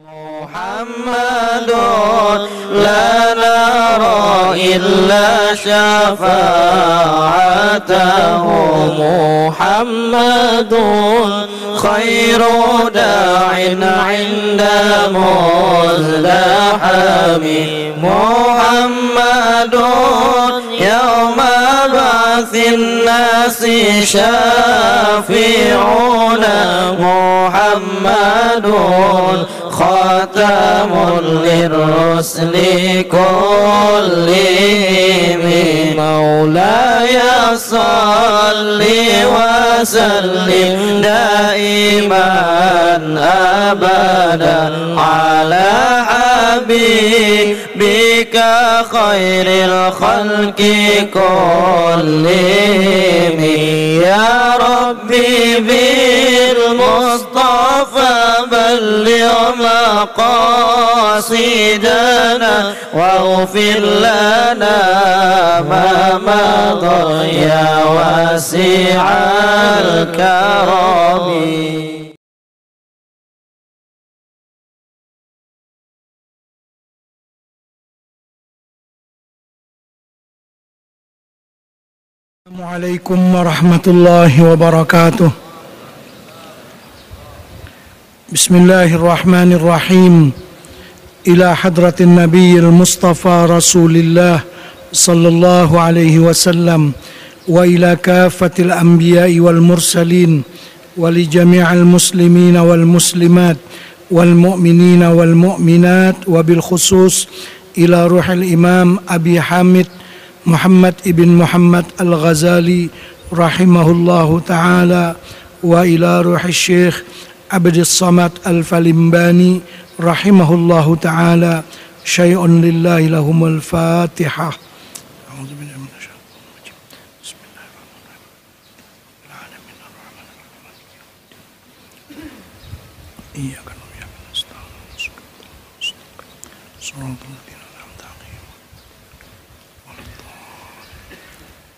محمد لا نرى إلا شفاعته. محمد خير داع عند مزدحم. محمد يوم بعث الناس شافعنا محمد خاتم للرسل كلهم مولاي صل وسلم دائما أبدا على حبيبك خير الخلق كلهم يا ربي بالمصطفى بلغ مقاصدنا واغفر لنا ما مضى يا واسع الكرم. السلام عليكم ورحمة الله وبركاته. بسم الله الرحمن الرحيم. إلى حضرة النبي المصطفى رسول الله صلى الله عليه وسلم وإلى كافة الأنبياء والمرسلين ولجميع المسلمين والمسلمات والمؤمنين والمؤمنات وبالخصوص إلى روح الإمام أبي حامد محمد ابن محمد الغزالي رحمه الله تعالى وإلى روح الشيخ عبد الصمد الفلمباني رحمه الله تعالى. شيء لله لهم الفاتحة. بالله من الشيطان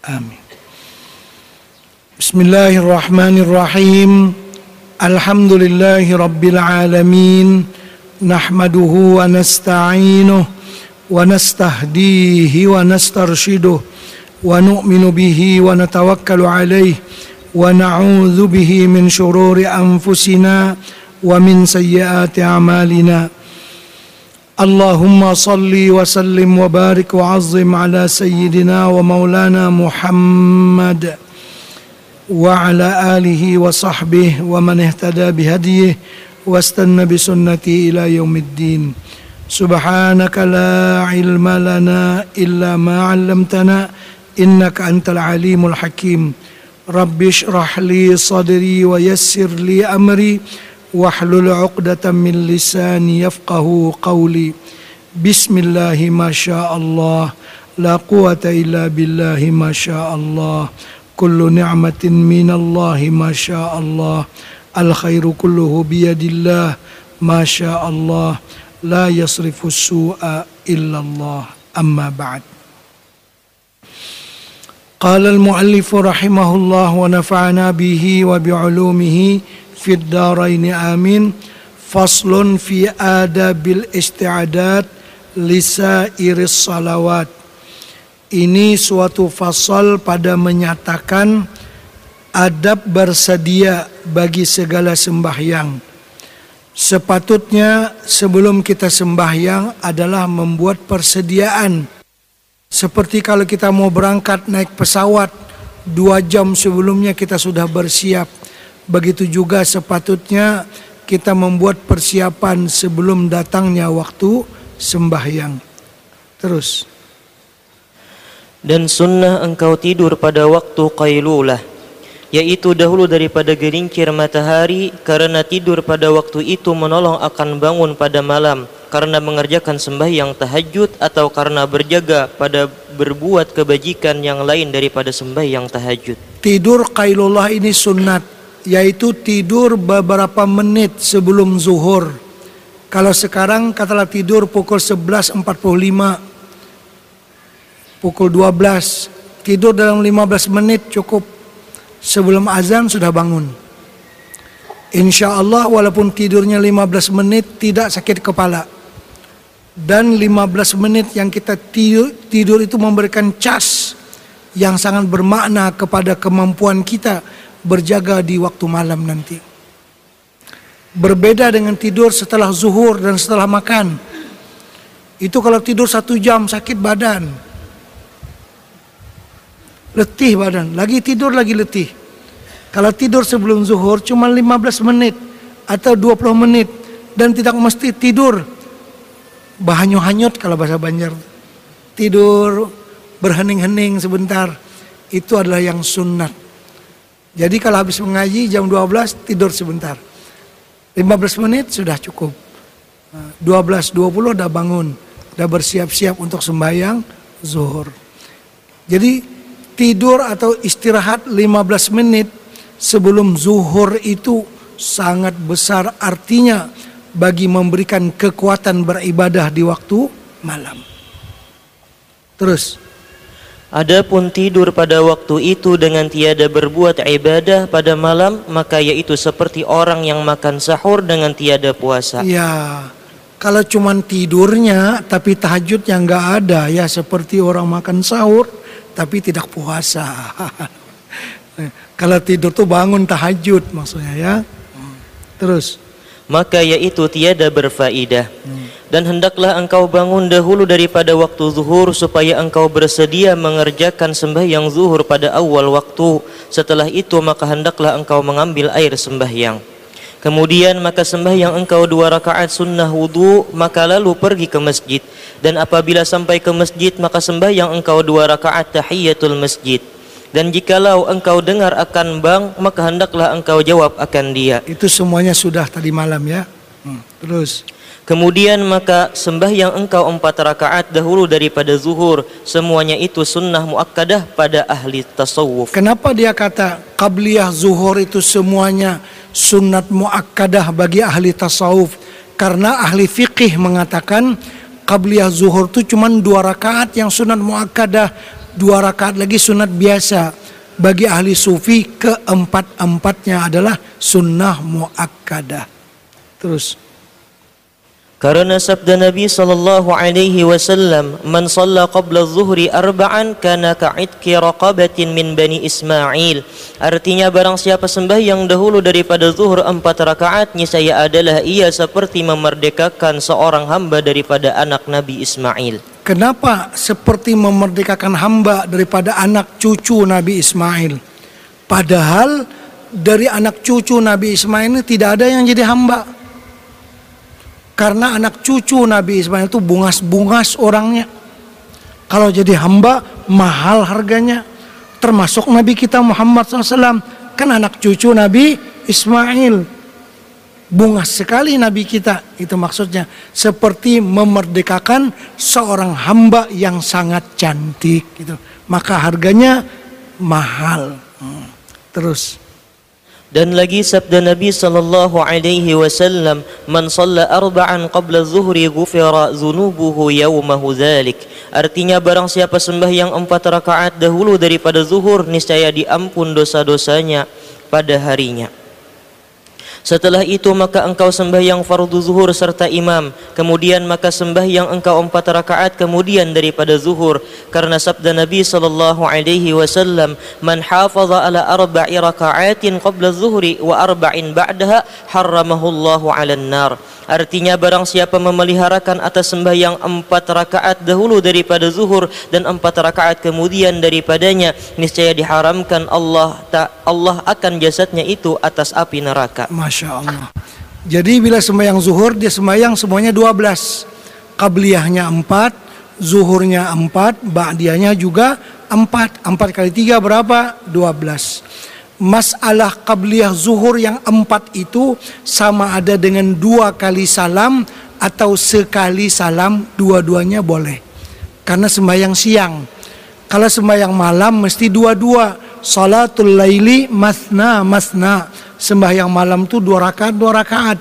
آمين. بسم الله الرحمن الرحيم. الحمد لله رب العالمين نحمده ونستعينه ونستهديه ونسترشده ونؤمن به ونتوكل عليه ونعوذ به من شرور أنفسنا ومن سيئات أعمالنا. اللهم صل وسلم وبارك وعظم على سيدنا ومولانا محمد وعلى آله وصحبه ومن اهتدى بهديه واستنى بسنته إلى يوم الدين سبحانك لا علم لنا إلا ما علمتنا إنك أنت العليم الحكيم رب اشرح لي صدري ويسر لي أمري واحلل عقدة من لساني يفقه قولي بسم الله ما شاء الله لا قوة إلا بالله ما شاء الله كل نعمة من الله ما شاء الله الخير كله بيد الله ما شاء الله لا يصرف السوء إلا الله أما بعد قال المؤلف رحمه الله ونفعنا به وبعلومه في الدارين آمين فصل في آداب الاستعداد لسائر الصلوات ini suatu fasal pada menyatakan adab bersedia bagi segala sembahyang. Sepatutnya sebelum kita sembahyang adalah membuat persediaan. Seperti kalau kita mau berangkat naik pesawat, dua jam sebelumnya kita sudah bersiap. Begitu juga sepatutnya kita membuat persiapan sebelum datangnya waktu sembahyang. Terus. Dan sunnah engkau tidur pada waktu qailulah Yaitu dahulu daripada gelincir matahari Karena tidur pada waktu itu menolong akan bangun pada malam Karena mengerjakan sembahyang tahajud Atau karena berjaga pada berbuat kebajikan yang lain daripada sembahyang tahajud. Tidur qailullah ini sunat Yaitu tidur beberapa menit sebelum zuhur. Kalau sekarang katalah tidur pukul 11.45 pukul 12 tidur dalam 15 menit cukup sebelum azan sudah bangun Insya Allah walaupun tidurnya 15 menit tidak sakit kepala. Dan 15 menit yang kita tidur, tidur itu memberikan cas yang sangat bermakna kepada kemampuan kita berjaga di waktu malam nanti. Berbeda dengan tidur setelah zuhur dan setelah makan. Itu kalau tidur satu jam sakit badan. Letih badan, lagi tidur lagi letih. Kalau tidur sebelum zuhur cuma 15 menit atau 20 menit dan tidak mesti tidur bahanyut-hanyut kalau bahasa Banjar. Tidur berhening-hening sebentar itu adalah yang sunnat. Jadi kalau habis mengaji jam 12 tidur sebentar. 15 menit sudah cukup. 12.20 udah bangun, udah bersiap-siap untuk sembahyang zuhur. Jadi tidur atau istirahat 15 menit sebelum zuhur itu sangat besar artinya bagi memberikan kekuatan beribadah di waktu malam. Terus. Adapun tidur pada waktu itu dengan tiada berbuat ibadah pada malam maka yaitu seperti orang yang makan sahur dengan tiada puasa. Ya, kalau cuman tidurnya tapi tahajudnya nggak ada ya seperti orang makan sahur tapi tidak puasa. Kalau tidur tuh bangun tahajud maksudnya ya. Terus. Maka yaitu tiada berfaidah. Dan hendaklah engkau bangun dahulu daripada waktu zuhur supaya engkau bersedia mengerjakan sembahyang zuhur pada awal waktu. Setelah itu maka hendaklah engkau mengambil air sembahyang. Kemudian maka sembahyang engkau dua rakaat sunnah wudu maka lalu pergi ke masjid. Dan apabila sampai ke masjid maka sembahyang engkau dua rakaat tahiyatul masjid. Dan jikalau engkau dengar akan bang maka hendaklah engkau jawab akan dia. Itu semuanya sudah tadi malam ya. Hmm. terus. Kemudian maka sembahyang engkau empat rakaat dahulu daripada zuhur Semuanya itu sunnah muakkadah pada ahli tasawuf. Kenapa dia kata qabliyah zuhur itu semuanya sunnat muakkadah bagi ahli tasawuf. Karena ahli fikih mengatakan qabliyah zuhur itu cuma dua rakaat yang sunat muakkadah dua rakaat lagi sunat biasa. Bagi ahli sufi keempat-empatnya adalah sunnah muakkadah. Terus Karena sabda Nabi sallallahu alaihi wasallam, "Man shalla qabla adh-dhuhri arba'an kana ka'itki raqabatin min bani Ismail." Artinya barang siapa sembahyang dahulu daripada zuhur empat rakaat, saya adalah ia seperti memerdekakan seorang hamba daripada anak Nabi Ismail. Kenapa seperti memerdekakan hamba daripada anak cucu Nabi Ismail? Padahal dari anak cucu Nabi Ismail ini tidak ada yang jadi hamba. Karena anak cucu Nabi Ismail itu bungas-bungas orangnya. Kalau jadi hamba mahal harganya. Termasuk Nabi kita Muhammad SAW. Kan anak cucu Nabi Ismail. Bungas sekali Nabi kita. Itu maksudnya. Seperti memerdekakan seorang hamba yang sangat cantik. Gitu. Maka harganya mahal. Hmm. Terus. Dan lagi sabda Nabi sallallahu alaihi wasallam, "Man shalla arba'an qabla zuhri ghufira dzunubuhu yawmahu dzalik." Artinya barang siapa sembahyang empat rakaat dahulu daripada zuhur, niscaya diampun dosa-dosanya pada harinya. Setelah itu maka engkau sembahyang fardu zuhur serta imam. Kemudian maka sembahyang engkau empat rakaat kemudian daripada zuhur. Karena sabda Nabi sallallahu alaihi wasallam, "Man hafaza ala arba'i raka'atin qabla zuhri wa arba'in ba'daha harramahu Allahu 'alan nar." Artinya barang siapa memeliharakan atas sembahyang empat rakaat dahulu daripada zuhur dan empat rakaat kemudian daripadanya niscaya diharamkan Allah tak Allah akan jasadnya itu atas api neraka. Masya Allah. Jadi bila sembahyang zuhur dia sembahyang semuanya 12. Qabliyahnya 4, zuhurnya 4, ba'diyahnya juga 4. 4 kali 3 berapa? 12 masalah qabliyah zuhur yang empat itu sama ada dengan dua kali salam atau sekali salam dua-duanya boleh karena sembahyang siang kalau sembahyang malam mesti dua-dua salatul laili masna masna sembahyang malam itu dua rakaat dua rakaat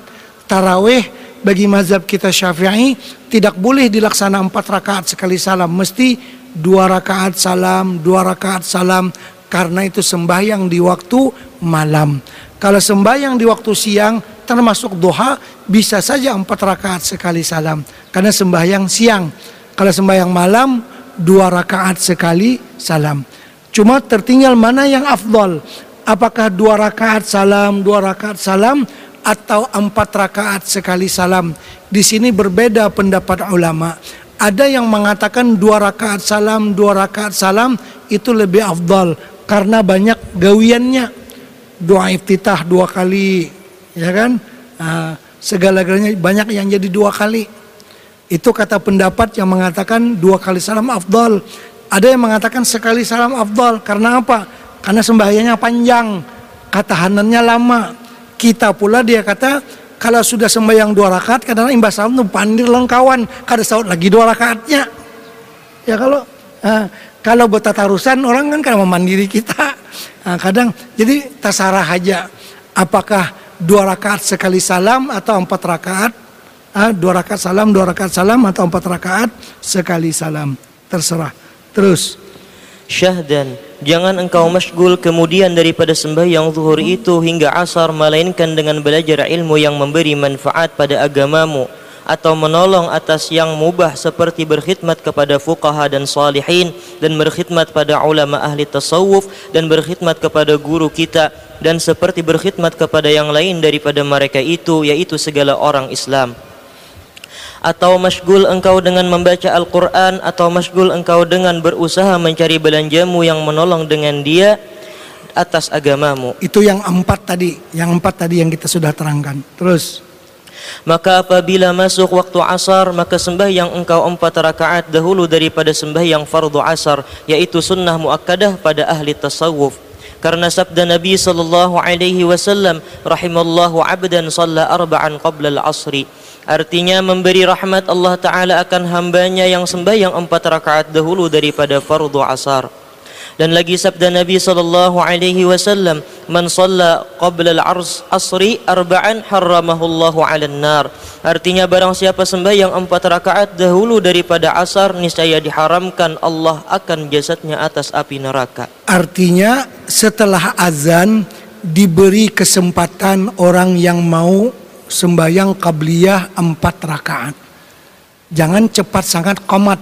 taraweh bagi mazhab kita syafi'i tidak boleh dilaksana empat rakaat sekali salam mesti dua rakaat salam dua rakaat salam karena itu sembahyang di waktu malam. Kalau sembahyang di waktu siang termasuk duha bisa saja empat rakaat sekali salam karena sembahyang siang. Kalau sembahyang malam dua rakaat sekali salam. Cuma tertinggal mana yang afdol. Apakah dua rakaat salam, dua rakaat salam atau empat rakaat sekali salam. Di sini berbeda pendapat ulama. Ada yang mengatakan dua rakaat salam, dua rakaat salam itu lebih afdal karena banyak gawiannya. Doa iftitah dua kali, ya kan? Nah, segala-galanya banyak yang jadi dua kali. Itu kata pendapat yang mengatakan dua kali salam afdal. Ada yang mengatakan sekali salam afdal karena apa? Karena sembahyangnya panjang, katahanannya lama. Kita pula dia kata kalau sudah sembahyang dua rakaat kadang imbas salam tuh pandir kawan kada saut lagi dua rakaatnya. Ya kalau uh, kalau buat tatarusan orang kan kadang memandiri kita. Uh, kadang jadi tasarah aja apakah dua rakaat sekali salam atau empat rakaat dua rakaat salam dua rakaat salam atau empat rakaat sekali salam terserah Terus. Syahdan, jangan engkau masgul kemudian daripada sembahyang zuhur itu hingga asar melainkan dengan belajar ilmu yang memberi manfaat pada agamamu atau menolong atas yang mubah seperti berkhidmat kepada fuqaha dan salihin dan berkhidmat pada ulama ahli tasawuf dan berkhidmat kepada guru kita dan seperti berkhidmat kepada yang lain daripada mereka itu yaitu segala orang Islam atau masgul engkau dengan membaca Al-Quran atau masgul engkau dengan berusaha mencari belanjamu yang menolong dengan dia atas agamamu. Itu yang empat tadi, yang empat tadi yang kita sudah terangkan. Terus. Maka apabila masuk waktu asar maka sembahyang engkau empat rakaat dahulu daripada sembahyang fardu asar yaitu sunnah muakkadah pada ahli tasawuf karena sabda Nabi sallallahu alaihi wasallam rahimallahu abdan shalla arba'an qabla al-asri Artinya memberi rahmat Allah Ta'ala akan hambanya yang sembahyang empat rakaat dahulu daripada fardu asar. Dan lagi sabda Nabi sallallahu alaihi wasallam, "Man shalla qabla al-'ars asri arba'an harramahu Allahu 'alan nar." Artinya barang siapa sembahyang empat rakaat dahulu daripada asar niscaya diharamkan Allah akan jasadnya atas api neraka. Artinya setelah azan diberi kesempatan orang yang mau sembahyang qabliyah empat rakaat. Jangan cepat sangat komat.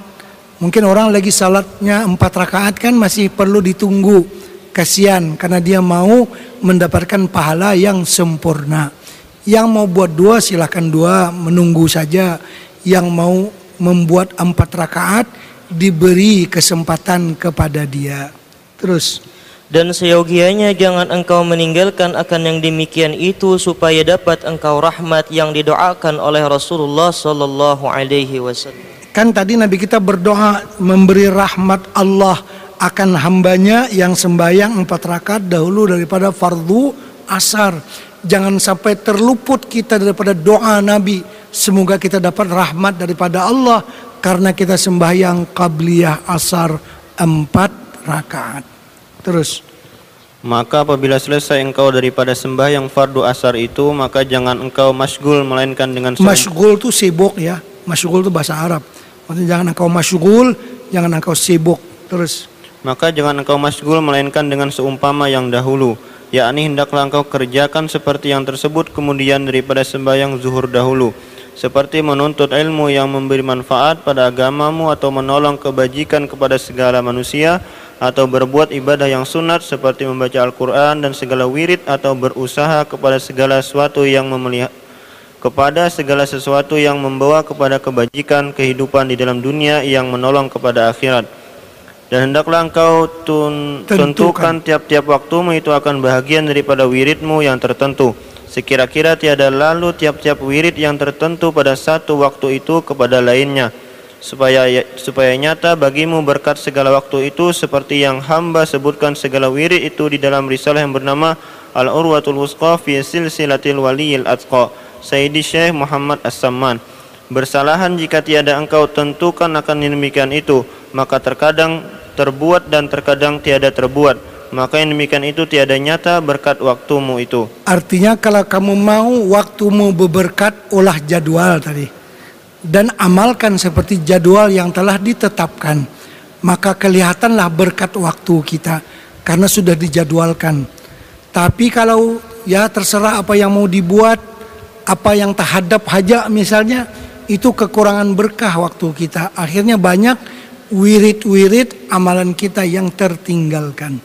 Mungkin orang lagi salatnya empat rakaat kan masih perlu ditunggu. Kasihan karena dia mau mendapatkan pahala yang sempurna. Yang mau buat dua silahkan dua menunggu saja. Yang mau membuat empat rakaat diberi kesempatan kepada dia. Terus dan seyogianya jangan engkau meninggalkan akan yang demikian itu supaya dapat engkau rahmat yang didoakan oleh Rasulullah sallallahu alaihi wasallam. Kan tadi Nabi kita berdoa memberi rahmat Allah akan hambanya yang sembahyang empat rakaat dahulu daripada fardu asar. Jangan sampai terluput kita daripada doa Nabi. Semoga kita dapat rahmat daripada Allah karena kita sembahyang qabliyah asar empat rakaat. Terus. Maka apabila selesai engkau daripada sembahyang fardu asar itu, maka jangan engkau masgul melainkan dengan Masgul itu sibuk ya. Masgul itu bahasa Arab. Maksudnya jangan engkau masgul, jangan engkau sibuk. Terus. Maka jangan engkau masgul melainkan dengan seumpama yang dahulu, yakni hendaklah engkau kerjakan seperti yang tersebut kemudian daripada sembahyang zuhur dahulu seperti menuntut ilmu yang memberi manfaat pada agamamu atau menolong kebajikan kepada segala manusia atau berbuat ibadah yang sunat seperti membaca Al-Quran dan segala wirid atau berusaha kepada segala sesuatu yang memelihara kepada segala sesuatu yang membawa kepada kebajikan kehidupan di dalam dunia yang menolong kepada akhirat. Dan hendaklah engkau tun, tentukan tiap-tiap waktumu itu akan bahagian daripada wiridmu yang tertentu. Sekira-kira tiada lalu tiap-tiap wirid yang tertentu pada satu waktu itu kepada lainnya supaya supaya nyata bagimu berkat segala waktu itu seperti yang hamba sebutkan segala wirid itu di dalam risalah yang bernama Al-Urwatul Wusqa fi Silsilatil Waliyil Atqa Sayyidi Syekh Muhammad As-Samman. Bersalahan jika tiada engkau tentukan akan demikian itu maka terkadang terbuat dan terkadang tiada terbuat maka yang demikian itu tiada nyata berkat waktumu itu. Artinya kalau kamu mau waktumu berberkat olah jadwal tadi dan amalkan seperti jadwal yang telah ditetapkan maka kelihatanlah berkat waktu kita karena sudah dijadwalkan tapi kalau ya terserah apa yang mau dibuat, apa yang terhadap haja misalnya, itu kekurangan berkah waktu kita. Akhirnya banyak wirid-wirid amalan kita yang tertinggalkan.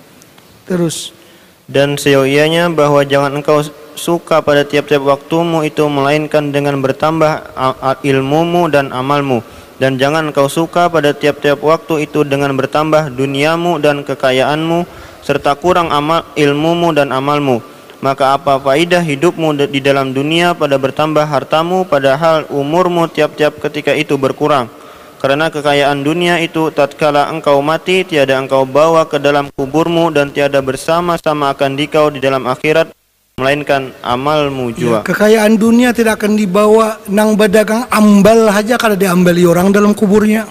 Terus. Dan seyogianya bahwa jangan engkau suka pada tiap-tiap waktumu itu melainkan dengan bertambah ilmumu dan amalmu. Dan jangan engkau suka pada tiap-tiap waktu itu dengan bertambah duniamu dan kekayaanmu serta kurang amal ilmumu dan amalmu. Maka apa faidah hidupmu di dalam dunia pada bertambah hartamu padahal umurmu tiap-tiap ketika itu berkurang? Karena kekayaan dunia itu tatkala engkau mati tiada engkau bawa ke dalam kuburmu dan tiada bersama-sama akan dikau di dalam akhirat melainkan amalmu jua. Ya, kekayaan dunia tidak akan dibawa nang badagang ambal aja kalau diambali orang dalam kuburnya.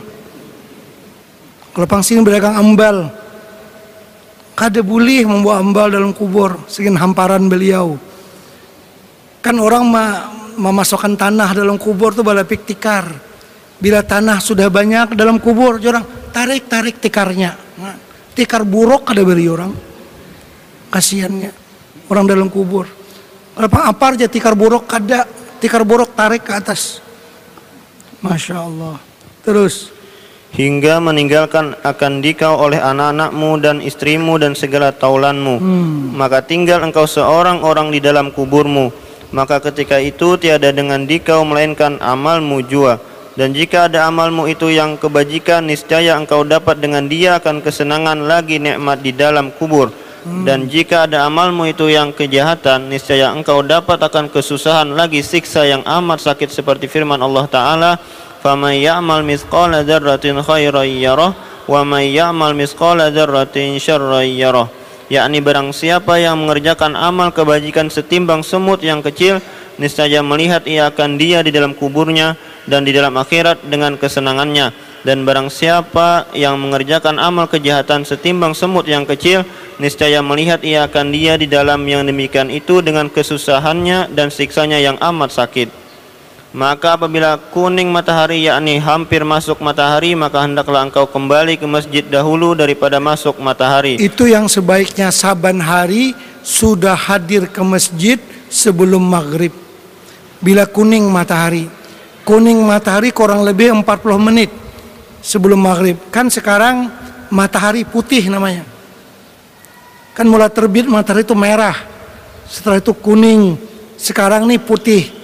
Kalau pangsin berdagang ambal, kada boleh membawa ambal dalam kubur segin hamparan beliau. Kan orang ma memasukkan tanah dalam kubur tuh bala tikar. Bila tanah sudah banyak dalam kubur orang tarik tarik tikarnya. Nah, tikar buruk kada beri orang. Kasihannya orang dalam kubur. Apa apa aja tikar buruk kada tikar buruk tarik ke atas. Masya Allah. Terus. Hingga meninggalkan akan dikau oleh anak-anakmu dan istrimu dan segala taulanmu. Hmm. maka tinggal engkau seorang orang di dalam kuburmu. Maka ketika itu tiada dengan dikau melainkan amalmu jua. Dan jika ada amalmu itu yang kebajikan niscaya engkau dapat dengan dia akan kesenangan lagi nikmat di dalam kubur hmm. dan jika ada amalmu itu yang kejahatan niscaya engkau dapat akan kesusahan lagi siksa yang amat sakit seperti firman Allah taala فمن يعمل مثقال ذرة خيرا يره ومن يعمل مثقال ذرة شرا يره yakni barang siapa yang mengerjakan amal kebajikan setimbang semut yang kecil niscaya melihat ia akan dia di dalam kuburnya dan di dalam akhirat dengan kesenangannya dan barang siapa yang mengerjakan amal kejahatan setimbang semut yang kecil niscaya melihat ia akan dia di dalam yang demikian itu dengan kesusahannya dan siksanya yang amat sakit maka apabila kuning matahari yakni hampir masuk matahari maka hendaklah engkau kembali ke masjid dahulu daripada masuk matahari. Itu yang sebaiknya saban hari sudah hadir ke masjid sebelum maghrib. Bila kuning matahari. Kuning matahari kurang lebih 40 menit sebelum maghrib. Kan sekarang matahari putih namanya. Kan mulai terbit matahari itu merah. Setelah itu kuning. Sekarang nih putih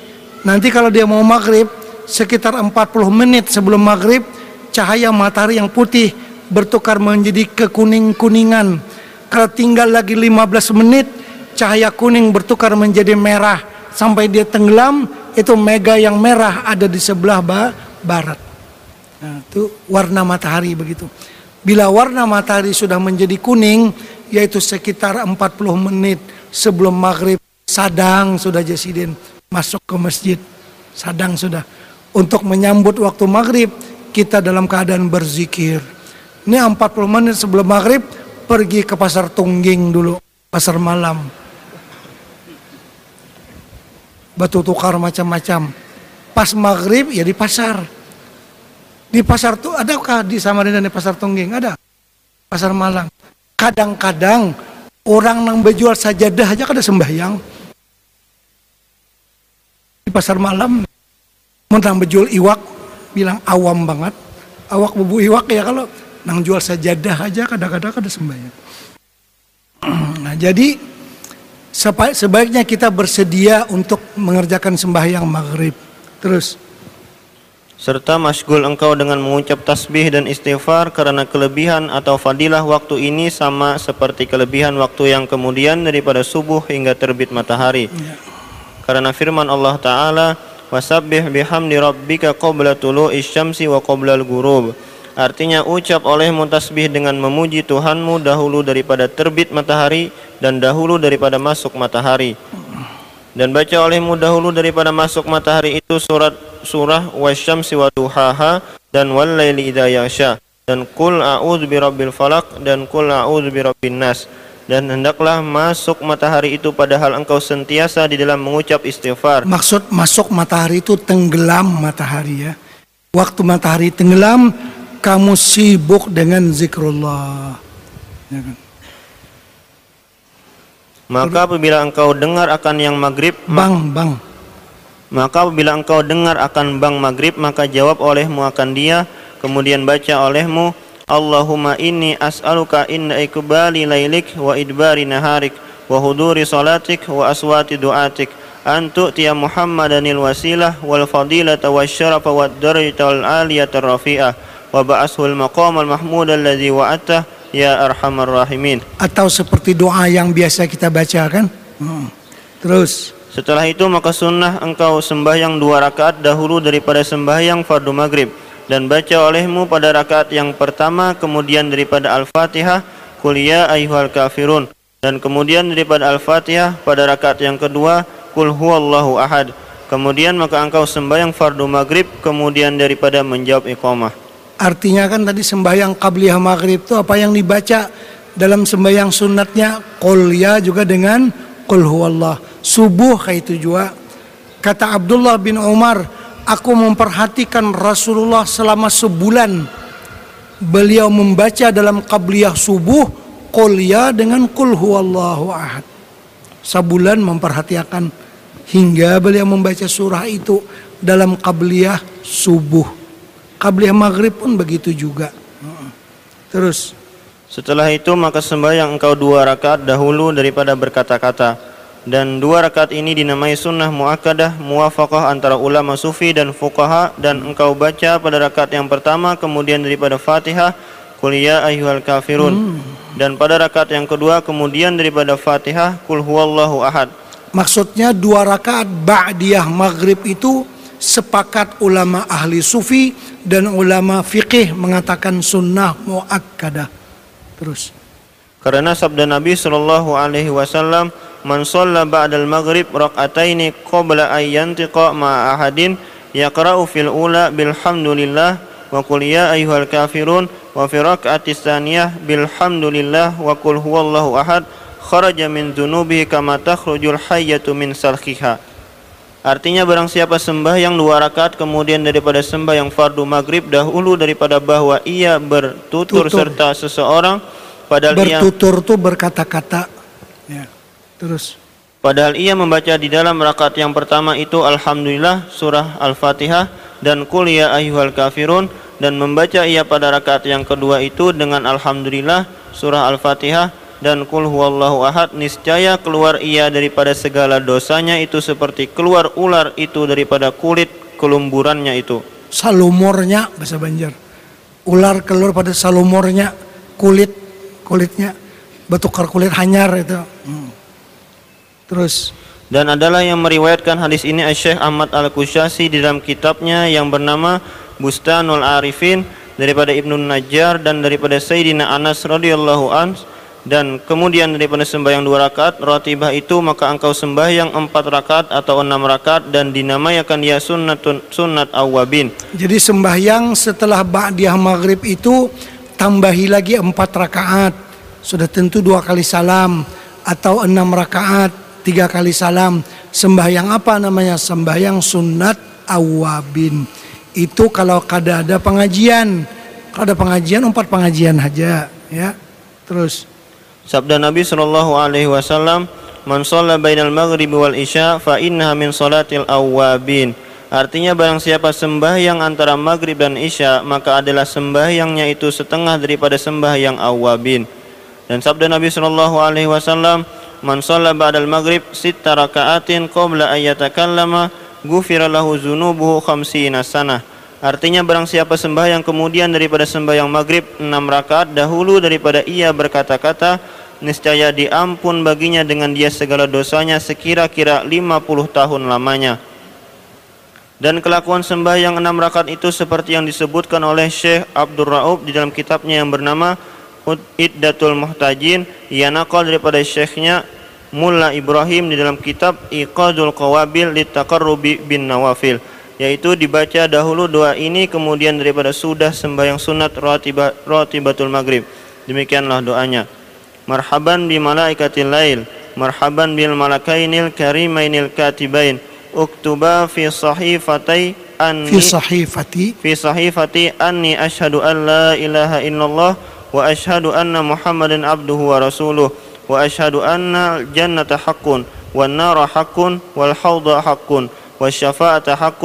Nanti kalau dia mau maghrib, sekitar 40 menit sebelum maghrib, cahaya matahari yang putih bertukar menjadi kekuning-kuningan. Kalau tinggal lagi 15 menit, cahaya kuning bertukar menjadi merah. Sampai dia tenggelam, itu mega yang merah ada di sebelah barat. Nah, itu warna matahari begitu. Bila warna matahari sudah menjadi kuning, yaitu sekitar 40 menit sebelum maghrib, sadang sudah Jesiden masuk ke masjid. Sadang sudah. Untuk menyambut waktu maghrib kita dalam keadaan berzikir. Ini 40 menit sebelum maghrib pergi ke pasar Tungging dulu pasar malam. Batu tukar macam-macam. Pas maghrib ya di pasar di pasar tuh adakah di Samarinda di pasar Tungging ada. Pasar malam kadang-kadang orang yang berjual sajadah aja kada sembahyang. Di pasar malam mentang berjual iwak bilang awam banget. Awak bubu iwak ya kalau nang jual sajadah aja kadang-kadang ada sembahyang. Nah jadi sebaiknya kita bersedia untuk mengerjakan sembahyang maghrib. Terus serta masgul engkau dengan mengucap tasbih dan istighfar karena kelebihan atau fadilah waktu ini sama seperti kelebihan waktu yang kemudian daripada subuh hingga terbit matahari. Karena firman Allah taala wasabbih bihamdi rabbika qabla tulu'i syamsi wa qabla al-ghurub Artinya ucap olehmu tasbih dengan memuji Tuhanmu dahulu daripada terbit matahari dan dahulu daripada masuk matahari. Dan baca olehmu dahulu daripada masuk matahari itu surat surah wasyamsi wa duhaha dan wal laili idza yasha dan qul a'udzu birabbil falaq dan qul a'udzu birabbin nas dan hendaklah masuk matahari itu padahal engkau sentiasa di dalam mengucap istighfar. Maksud masuk matahari itu tenggelam matahari ya. Waktu matahari tenggelam kamu sibuk dengan zikrullah. Ya kan? Maka apabila engkau dengar akan yang maghrib, ma- Bang, bang. Maka apabila engkau dengar akan bang maghrib, maka jawab olehmu akan dia, kemudian baca olehmu, Allahumma inni as'aluka inna ikbali lailik wa idbari naharik wa huduri salatik wa aswati du'atik an tu'tiya Muhammadanil wasilah wal fadilata wasyarafa wad wal aliyata rafi'ah wa ba'ashul maqamal mahmud alladhi wa'attah ya arhamar rahimin. Atau seperti doa yang biasa kita baca kan? Hmm. Terus. Setelah itu maka sunnah engkau sembahyang dua rakaat dahulu daripada sembahyang fardu maghrib. Dan baca olehmu pada rakaat yang pertama kemudian daripada al-fatihah Qul ya ayyuhal kafirun. Dan kemudian daripada al-fatihah pada rakaat yang kedua Qul huwallahu ahad. Kemudian maka engkau sembahyang fardu maghrib kemudian daripada menjawab iqamah. Artinya kan tadi sembahyang qabliyah maghrib itu apa yang dibaca dalam sembahyang sunatnya qul ya juga dengan qul huwallah. Subuh kayak itu juga. Kata Abdullah bin Umar, aku memperhatikan Rasulullah selama sebulan. Beliau membaca dalam qabliyah subuh qul ya dengan qul huwallahu ahad. Sebulan memperhatikan hingga beliau membaca surah itu dalam qabliyah subuh. Qabliyah maghrib pun begitu juga. Heeh. Terus Setelah itu maka sembahyang engkau dua rakaat dahulu daripada berkata-kata. Dan dua rakaat ini dinamai sunnah muakkadah muwafaqah antara ulama sufi dan fuqaha dan engkau baca pada rakaat yang pertama kemudian daripada Fatihah Qul ya ayyuhal kafirun. Dan pada rakaat yang kedua kemudian daripada Fatihah Qul huwallahu ahad. Maksudnya dua rakaat ba'diyah maghrib itu sepakat ulama ahli sufi dan ulama fiqih mengatakan sunnah muakkadah. Terus Karena sabda Nabi sallallahu alaihi wasallam, "Man shalla ba'dal maghrib rak'ataini qabla an yantiqa ma ahadin yaqra'u fil ula bilhamdulillah wa qul ya ayyuhal kafirun wa fi rak'atis tsaniyah bilhamdulillah wa qul huwallahu ahad kharaja min dzunubihi kama takhrujul hayyatu min salkhiha." Artinya barang siapa sembahyang dua rakaat kemudian daripada sembahyang fardu maghrib dahulu daripada bahwa ia bertutur Tutur. serta seseorang padahal ia bertutur tuh berkata-kata. Ya. Terus Padahal ia membaca di dalam rakaat yang pertama itu Alhamdulillah surah Al-Fatihah dan Qul ya ayyuhal kafirun dan membaca ia pada rakaat yang kedua itu dengan Alhamdulillah surah Al-Fatihah dan Qul huwallahu ahad niscaya keluar ia daripada segala dosanya itu seperti keluar ular itu daripada kulit kelumburannya itu. salumornya bahasa Banjar. Ular keluar pada salumornya kulit kulitnya bertukar kulit hanyar itu. Hmm. Terus Dan adalah yang meriwayatkan hadis ini Syekh Ahmad Al-Kusyasi di dalam kitabnya yang bernama Bustanul Arifin daripada Ibnu Najjar dan daripada Sayyidina Anas radhiyallahu an dan kemudian daripada sembahyang dua rakaat ratibah itu maka engkau sembahyang empat rakaat atau enam rakaat dan dinamakan dia sunnatun sunnat awabin Jadi sembahyang setelah ba'diyah maghrib itu tambahi lagi empat rakaat. Sudah tentu dua kali salam atau enam rakaat tiga kali salam. Sembahyang apa namanya? Sembahyang sunat awabin. Itu kalau kada ada pengajian. Kalau pengajian empat pengajian aja ya. Terus Sabda Nabi sallallahu alaihi wasallam, "Man shalla bainal maghrib wal isya fa innaha min salatil awwabin." Artinya barang siapa sembahyang antara maghrib dan isya, maka adalah sembahyangnya itu setengah daripada sembahyang awwabin. Dan sabda Nabi sallallahu alaihi wasallam, "Man shalla ba'dal maghrib sitta raka'atin qabla an yatakallama, ghufira lahu dzunubuhu khamsina sanah." Artinya barang siapa sembahyang kemudian daripada sembahyang maghrib enam rakaat dahulu daripada ia berkata-kata niscaya diampun baginya dengan dia segala dosanya sekira-kira 50 tahun lamanya. Dan kelakuan sembahyang enam rakaat itu seperti yang disebutkan oleh Syekh Abdul Raub di dalam kitabnya yang bernama Iddatul Muhtajin. Ia nakal daripada syekhnya Mulla Ibrahim di dalam kitab Iqadul Qawabil Litaqarrubi bin Nawafil. Yaitu dibaca dahulu doa ini kemudian daripada sudah sembahyang sunat ratiba, ratibatul maghrib. Demikianlah doanya مرحبا بملائكة الليل مرحبا بالملكين الكريمين الكاتبين. اكتبا في صحيفتي أني في صحيفتي. في صحيفتي أني أشهد أن لا إله إلا الله وأشهد أن محمدا عبده ورسوله وأشهد أن الجنة حق والنار حق والحوض حق والشفاعة حق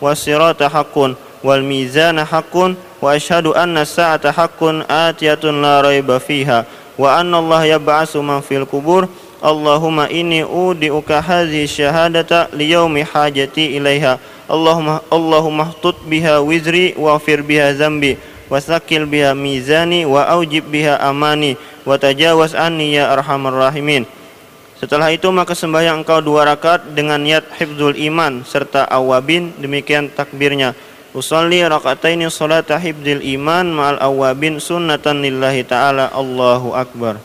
والصراط حق والميزان حق وأشهد أن الساعة حق آتية لا ريب فيها. wa anna Allah yab'asu man fil kubur Allahumma inni udi'uka hadhi syahadata liyaumi hajati ilaiha. Allahumma Allahumma tut biha wizri wa fir biha zambi. Wasakil biha mizani wa aujib biha amani. Wa tajawaz anni ya arhamar rahimin. Setelah itu maka sembahyang engkau dua rakaat dengan niat hifdzul iman serta awabin. Demikian takbirnya. Usalli rakataini salata hifdzil iman ma'al awabin sunnatan lillahi ta'ala. Allahu Akbar.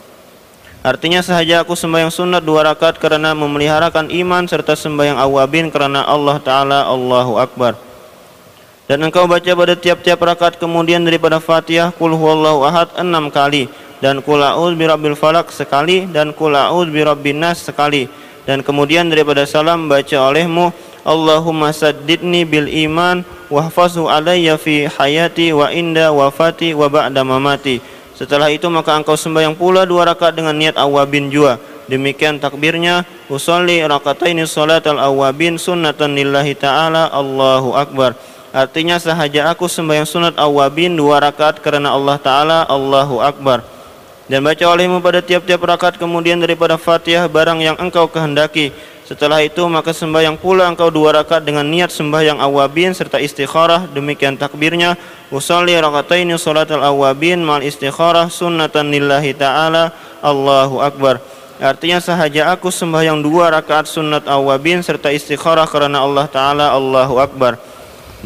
Artinya sahaja aku sembahyang sunat dua rakaat karena memeliharakan iman serta sembahyang awabin karena Allah Ta'ala. Allahu Akbar. Dan engkau baca pada tiap-tiap rakaat kemudian daripada Fatihah Kul huwallahu ahad enam kali. Dan kul a'udzu birabbil falak sekali. Dan kul a'udzu birabbin nas sekali. Dan kemudian daripada salam baca olehmu Allahumma saddidni bil iman wahfazhu alayya fi hayati wa inda wafati wa ba'da mamati. Setelah itu maka engkau sembahyang pula dua rakaat dengan niat awabin jua. Demikian takbirnya usolli rakataini salatal awabin sunnatan lillahi ta'ala Allahu akbar. Artinya sahaja aku sembahyang sunat awabin dua rakaat karena Allah Ta'ala Allahu Akbar. Dan baca olehmu pada tiap-tiap rakaat kemudian daripada Fatihah barang yang engkau kehendaki. Setelah itu maka sembahyang pula engkau dua rakaat dengan niat sembahyang awabin serta istikharah. Demikian takbirnya. Usolli rakataini salatal awabin mal istikharah sunnatan lillahi ta'ala. Allahu Akbar. Artinya sahaja aku sembahyang dua rakaat sunat awabin serta istikharah karena Allah Ta'ala. Allahu Akbar.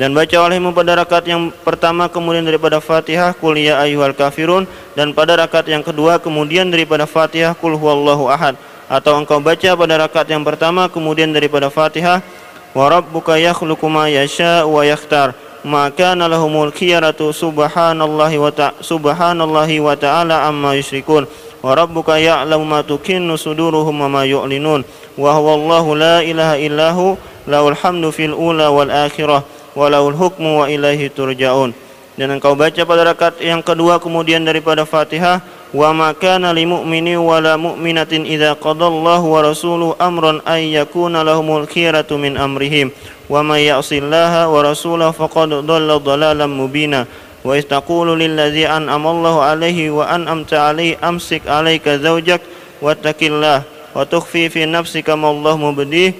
Dan baca olehmu pada rakaat yang pertama kemudian daripada Fatihah kul ya ayyuhal kafirun. Dan pada rakaat yang kedua kemudian daripada Fatihah kul huwallahu ahad atau engkau baca pada rakaat yang pertama kemudian daripada Fatihah wa rabbuka yakhluqu ma yasha wa yakhtar ma kana lahumul khiyaratu subhanallahi wa ta subhanallahi wa ta'ala amma yusyrikun wa rabbuka ya'lamu ma tukinnu suduruhum wa ma yu'linun wa huwallahu la ilaha illahu lahul hamdu fil ula wal akhirah walaul hukmu wa ilaihi turja'un. Dan engkau baca pada rakaat yang kedua kemudian daripada Fatihah wa ma kana lil mu'mini wa la mu'minatin idza qadallahu wa rasuluhu amran ay yakuna lahumul khiyaratu min amrihim wa may ya'sillaha wa rasulahu faqad dhalla dhalalan mubina wa istaqulu lil ladzi an'ama Allahu alaihi wa an'amta alaihi amsik alayka zawjak wattaqillah wa tukhfi fi nafsika ma Allah mubdih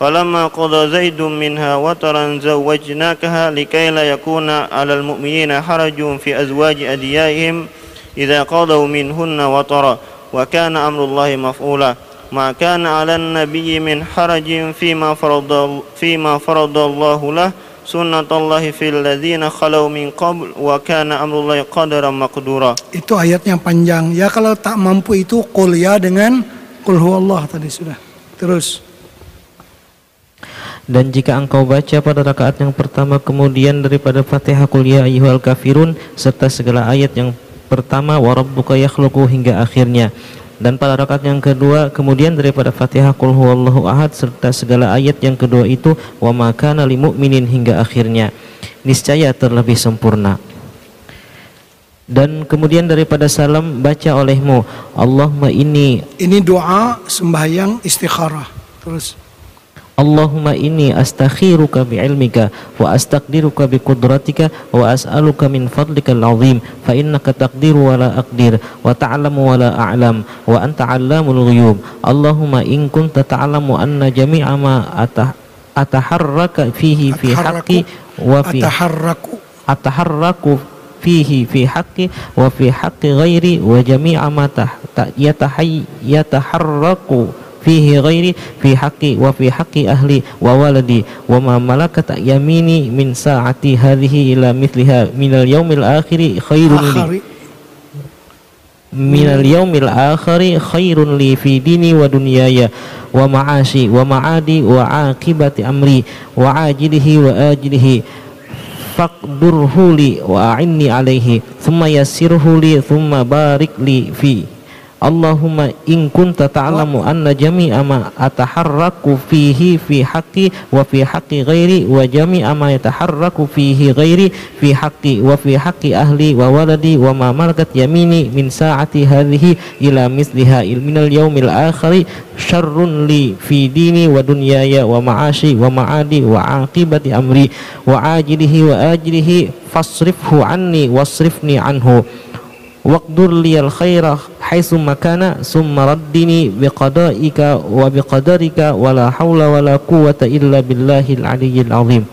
wa takhshan nasa wallahu ahqu an takhshah فلما قضى زيد منها وطرا زوجناكها لكي لا يكون على المؤمنين حرج في أزواج أديائهم إذا قضوا منهن وطرا وكان أمر الله مفعولا ما كان على النبي من حرج فيما فرض فيما فرض الله له سنة الله في الذين خلوا من قبل وكان أمر الله قدرا مقدورا Itu ayat yang panjang. Ya kalau tak mampu itu qul ya dengan qul huwallah tadi sudah. Terus. dan jika engkau baca pada rakaat yang pertama kemudian daripada Fatihah Qul ya ayyuhal kafirun serta segala ayat yang pertama wa rabbuka yakhluqu hingga akhirnya. Dan pada rakaat yang kedua kemudian daripada Fatihah Qul huwallahu ahad serta segala ayat yang kedua itu wa ma kana lil mu'minin hingga akhirnya. Niscaya terlebih sempurna. Dan kemudian daripada salam baca olehmu Allahumma inni Ini doa sembahyang istikharah. Terus. Allahumma inni astakhiruka bi'ilmika wa astaqdiruka biqudratika wa as'aluka min fadlika al-azim fa innaka taqdiru wa la aqdir wa ta'lamu wa la a'lam wa anta 'allamul ghuyub Allahumma in kunta ta'lamu anna jami'a ma atah ataharraka fihi fi haqqi wa fi Ataharraku. ataharraku fihi fi haqqi wa fi haqqi ghairi wa jami'a ma yataharraku fihi ghairi fi haqqi wa fi haqqi ahli wa waladi wa ma malakat yamini min sa'ati hadhihi ila mithliha minal yaumil akhiri khairun li. Akhari. minal yaumil akhiri khairun li fi dini wa dunyaya wa ma'ashi wa ma'adi wa aqibati amri wa ajilihi wa ajilihi. Faqdurhu li wa a'inni alaihi thumma yassirhu li thumma barik li fi Allahumma in kunta ta'lamu anna jami'a ma ataharraku fihi fi haqqi wa fi haqqi ghairi wa jami'a ma yataharraku fihi ghairi fi haqqi wa fi haqqi ahli wa waladi wa ma malakat yamini min sa'ati hadhihi ila misliha ilminal yaumil akhiri syarrun li fi dini wa dunyaya wa ma'ashi wa ma'adi wa aqibati amri wa ajilihi wa ajilihi fasrifhu anni wasrifni anhu waqdur liyal khaira haitsu makana summa raddini biqadaika wa biqadarika wala haula wala quwwata illa billahil aliyyil azim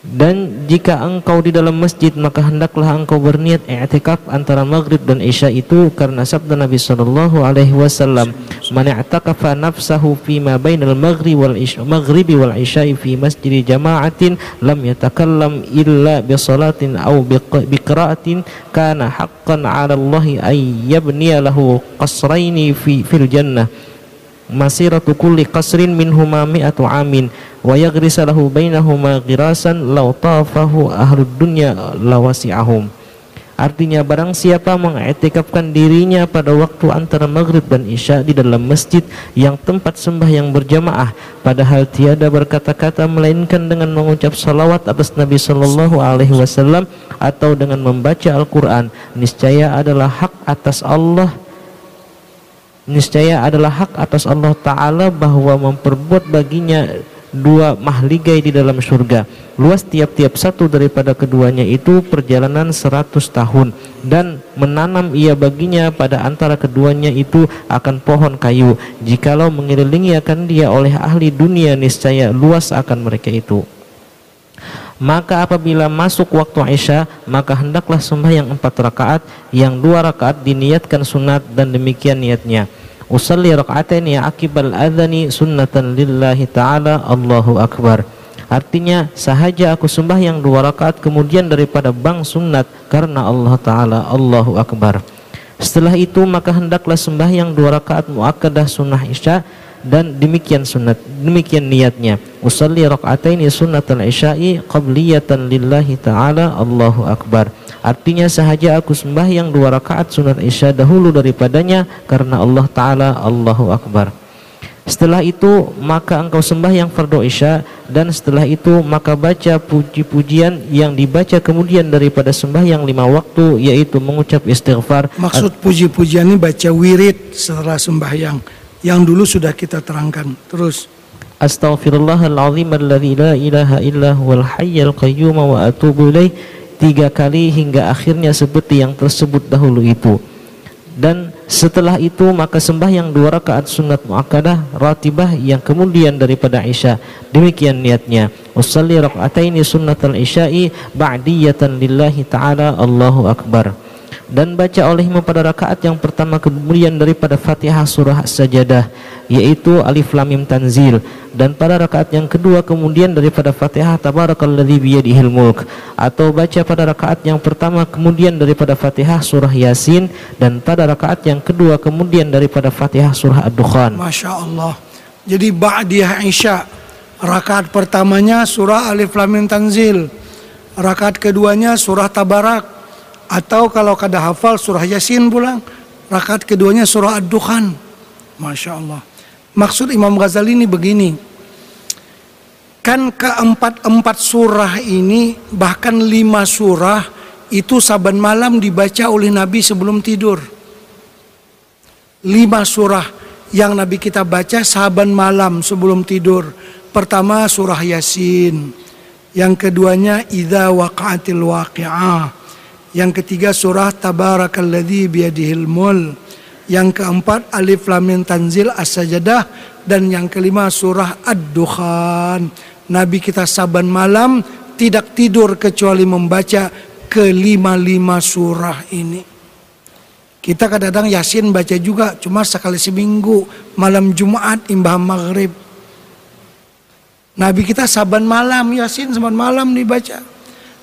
dan jika engkau di dalam masjid maka hendaklah engkau berniat i'tikaf antara maghrib dan isya itu karena sabda Nabi sallallahu alaihi wasallam man i'takafa nafsahu fi ma bainal maghrib wal isya maghribi wal isya fi masjid jama'atin lam yatakallam illa bi salatin aw bi qira'atin kana haqqan 'ala Allah ay yabniya lahu qasraini fi fil jannah masiratu kulli qasrin minhuma mi'atu amin wa yaghrisa lahu bainahuma ghirasan law tafahu ahlud dunya lawasi'ahum. Artinya barang siapa mengiktikafkan dirinya pada waktu antara maghrib dan isya di dalam masjid yang tempat sembah yang berjamaah padahal tiada berkata-kata melainkan dengan mengucap salawat atas Nabi sallallahu alaihi wasallam atau dengan membaca Al-Qur'an niscaya adalah hak atas Allah niscaya adalah hak atas Allah Ta'ala bahwa memperbuat baginya dua mahligai di dalam surga. Luas tiap-tiap satu daripada keduanya itu perjalanan seratus tahun. Dan menanam ia baginya pada antara keduanya itu akan pohon kayu. Jikalau mengelilingi akan dia oleh ahli dunia niscaya luas akan mereka itu. Maka apabila masuk waktu Isya maka hendaklah sembahyang empat rakaat yang dua rakaat diniatkan sunat dan demikian niatnya usalli raka'ataini akibal adhani sunnatan lillahi ta'ala Allahu Akbar Artinya sahaja aku sembah yang dua rakaat kemudian daripada bang sunat karena Allah Ta'ala. Allahu Akbar. Setelah itu maka hendaklah sembah yang dua rakaat muakkadah sunnah isya dan demikian sunat demikian niatnya usalli raka'ataini sunnatal isya'i qabliyatan lillahi ta'ala Allahu Akbar Artinya sahaja aku sembah yang dua rakaat sunat isya dahulu daripadanya karena Allah Ta'ala Allahu Akbar. Setelah itu maka engkau sembah yang fardu isya dan setelah itu maka baca puji-pujian yang dibaca kemudian daripada sembah yang lima waktu yaitu mengucap istighfar. Maksud puji-pujian ini baca wirid setelah sembahyang yang dulu sudah kita terangkan. Terus. Astaghfirullahaladzim alladzi la ilaha illa huwal qayyum wa atubu ilaih. Tiga kali hingga akhirnya seperti yang tersebut dahulu itu. Dan setelah itu maka sembah yang dua rakaat sunat muakkadah ratibah yang kemudian daripada isya demikian niatnya. Usalli raka'ataini sunnatal isya'i ba'diyatan lillahi ta'ala. Allahu akbar dan baca olehmu pada rakaat yang pertama kemudian daripada Fatihah surah Sajadah yaitu Alif Lam Mim Tanzil. Dan pada rakaat yang kedua kemudian daripada Fatihah Tabarakalladzi biyadihil mulk. Atau baca pada rakaat yang pertama kemudian daripada Fatihah surah Yasin. Dan pada rakaat yang kedua kemudian daripada Fatihah surah Ad-Dukhan. Masya Allah. Jadi Ba'diyah Isya rakaat pertamanya surah Alif Lam Mim Tanzil. Rakaat keduanya surah Tabarak atau kalau kada hafal surah Yasin pulang, rakaat keduanya surah Ad-Dukhan. Masya Allah. Maksud Imam Ghazali ini begini. Kan keempat-empat surah ini, bahkan lima surah, itu saban malam dibaca oleh Nabi sebelum tidur. Lima surah yang Nabi kita baca saban malam sebelum tidur. Pertama surah Yasin. Yang keduanya Idza waqa'atil waqi'ah. Yang ketiga surah Tabarakalladzi biyadihil mul. Yang keempat Alif Lam Mim Tanzil As-Sajadah dan yang kelima surah Ad-Dukhan. Nabi kita saban malam tidak tidur kecuali membaca kelima-lima surah ini. Kita kadang-kadang Yasin baca juga cuma sekali seminggu malam Jumat imbah maghrib. Nabi kita saban malam Yasin saban malam dibaca.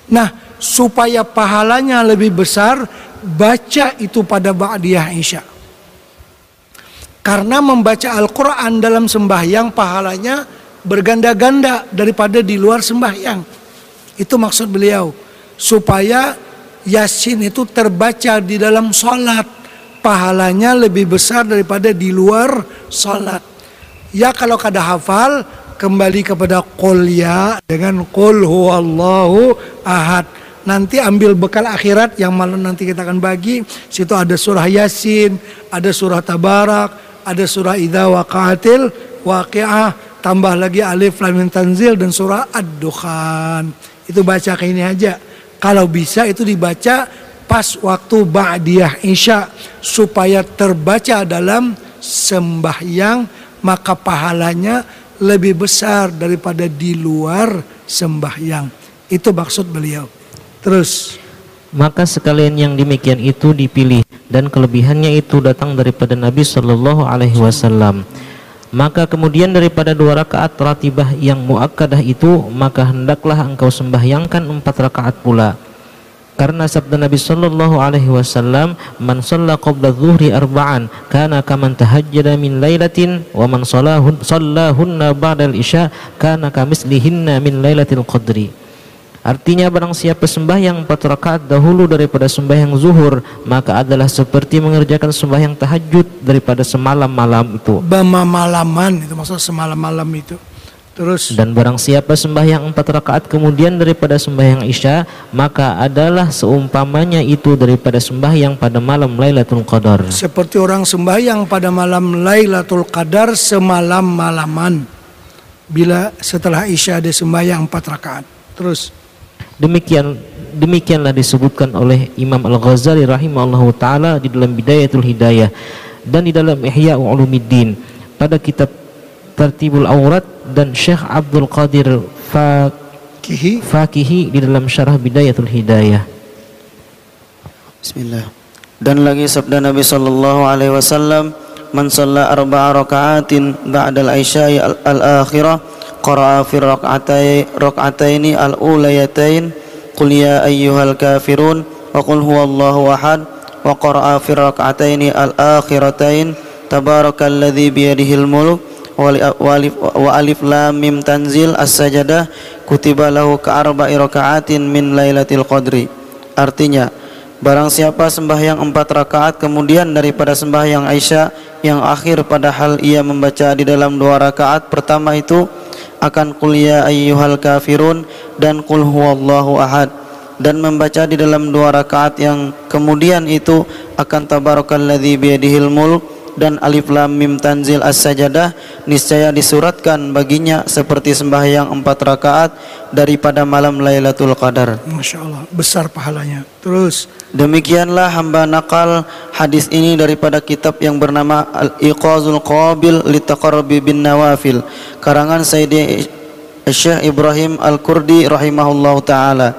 Nah, supaya pahalanya lebih besar baca itu pada ba'diyah isya karena membaca Al-Quran dalam sembahyang pahalanya berganda-ganda daripada di luar sembahyang itu maksud beliau supaya Yasin itu terbaca di dalam sholat pahalanya lebih besar daripada di luar salat. Ya kalau kada hafal kembali kepada qul ya dengan qul huwallahu ahad. Nanti ambil bekal akhirat yang malam nanti kita akan bagi. Situ ada surah Yasin, ada surah Tabarak, ada surah Idza waqa'atil waqi'ah, tambah lagi alif lam mim tanzil dan surah Ad-Dukhan. Itu baca kayak ini aja. Kalau bisa itu dibaca pas waktu ba'diyah isya supaya terbaca dalam sembahyang maka pahalanya lebih besar daripada di luar sembahyang. Itu maksud beliau. Terus maka sekalian yang demikian itu dipilih dan kelebihannya itu datang daripada Nabi Shallallahu Alaihi Wasallam. Maka kemudian daripada dua rakaat ratibah yang muakkadah itu maka hendaklah engkau sembahyangkan empat rakaat pula. Karena sabda Nabi Shallallahu Alaihi Wasallam, "Man shalla qabla dhuhri arba'an, kana kaman tahajjada min lailatin, wa man shallahunna ba'da al-isya, kana kamislihinna min lailatil qadri." Artinya barang siapa sembahyang empat rakaat dahulu daripada sembahyang zuhur maka adalah seperti mengerjakan sembahyang tahajud daripada semalam malam itu. Bama malaman itu maksud semalam malam itu. Terus dan barang siapa sembahyang empat rakaat kemudian daripada sembahyang isya maka adalah seumpamanya itu daripada sembahyang pada malam Lailatul Qadar. Seperti orang sembahyang pada malam Lailatul Qadar semalam malaman bila setelah isya ada sembahyang empat rakaat. Terus Demikian demikianlah disebutkan oleh Imam Al-Ghazali rahimahullahu taala di dalam Bidayatul Hidayah dan di dalam Ihya Ulumuddin pada kitab Tertibul Aurat dan Syekh Abdul Qadir Fakihi Fakihi di dalam Syarah Bidayatul Hidayah. Bismillah. Dan lagi sabda Nabi sallallahu alaihi wasallam, "Man arba'a raka'atin ba'da al-isya'i al-akhirah" qara'a fi rak'atai rak'ataini al-ulayatain. Qul ya ayyuhal kafirun wa qul huwallahu ahad. Wa qara'a fi rak'ataini al-akhiratain. Tabarakalladzi biyadihil mulk. Wa alif, lam mim tanzil as-sajadah kutiba lahu ka arba'i raka'atin min lailatul qadri. Artinya Barang siapa sembahyang empat rakaat kemudian daripada sembahyang Aisyah yang akhir padahal ia membaca di dalam dua rakaat pertama itu akan qul ya ayyuhal kafirun dan qul huwallahu ahad. Dan membaca di dalam dua rakaat yang kemudian itu akan tabarakalladzi biyadihil mulk dan alif lam mim tanzil as-sajadah niscaya disuratkan baginya seperti sembahyang empat rakaat daripada malam Lailatul Qadar. Masya Allah besar pahalanya. Terus demikianlah hamba nakal hadis ini daripada kitab yang bernama Al-Iqazul Qabil Litaqarrubi bin Nawafil karangan Sayyidi Syekh Ibrahim Al-Kurdi rahimahullahu taala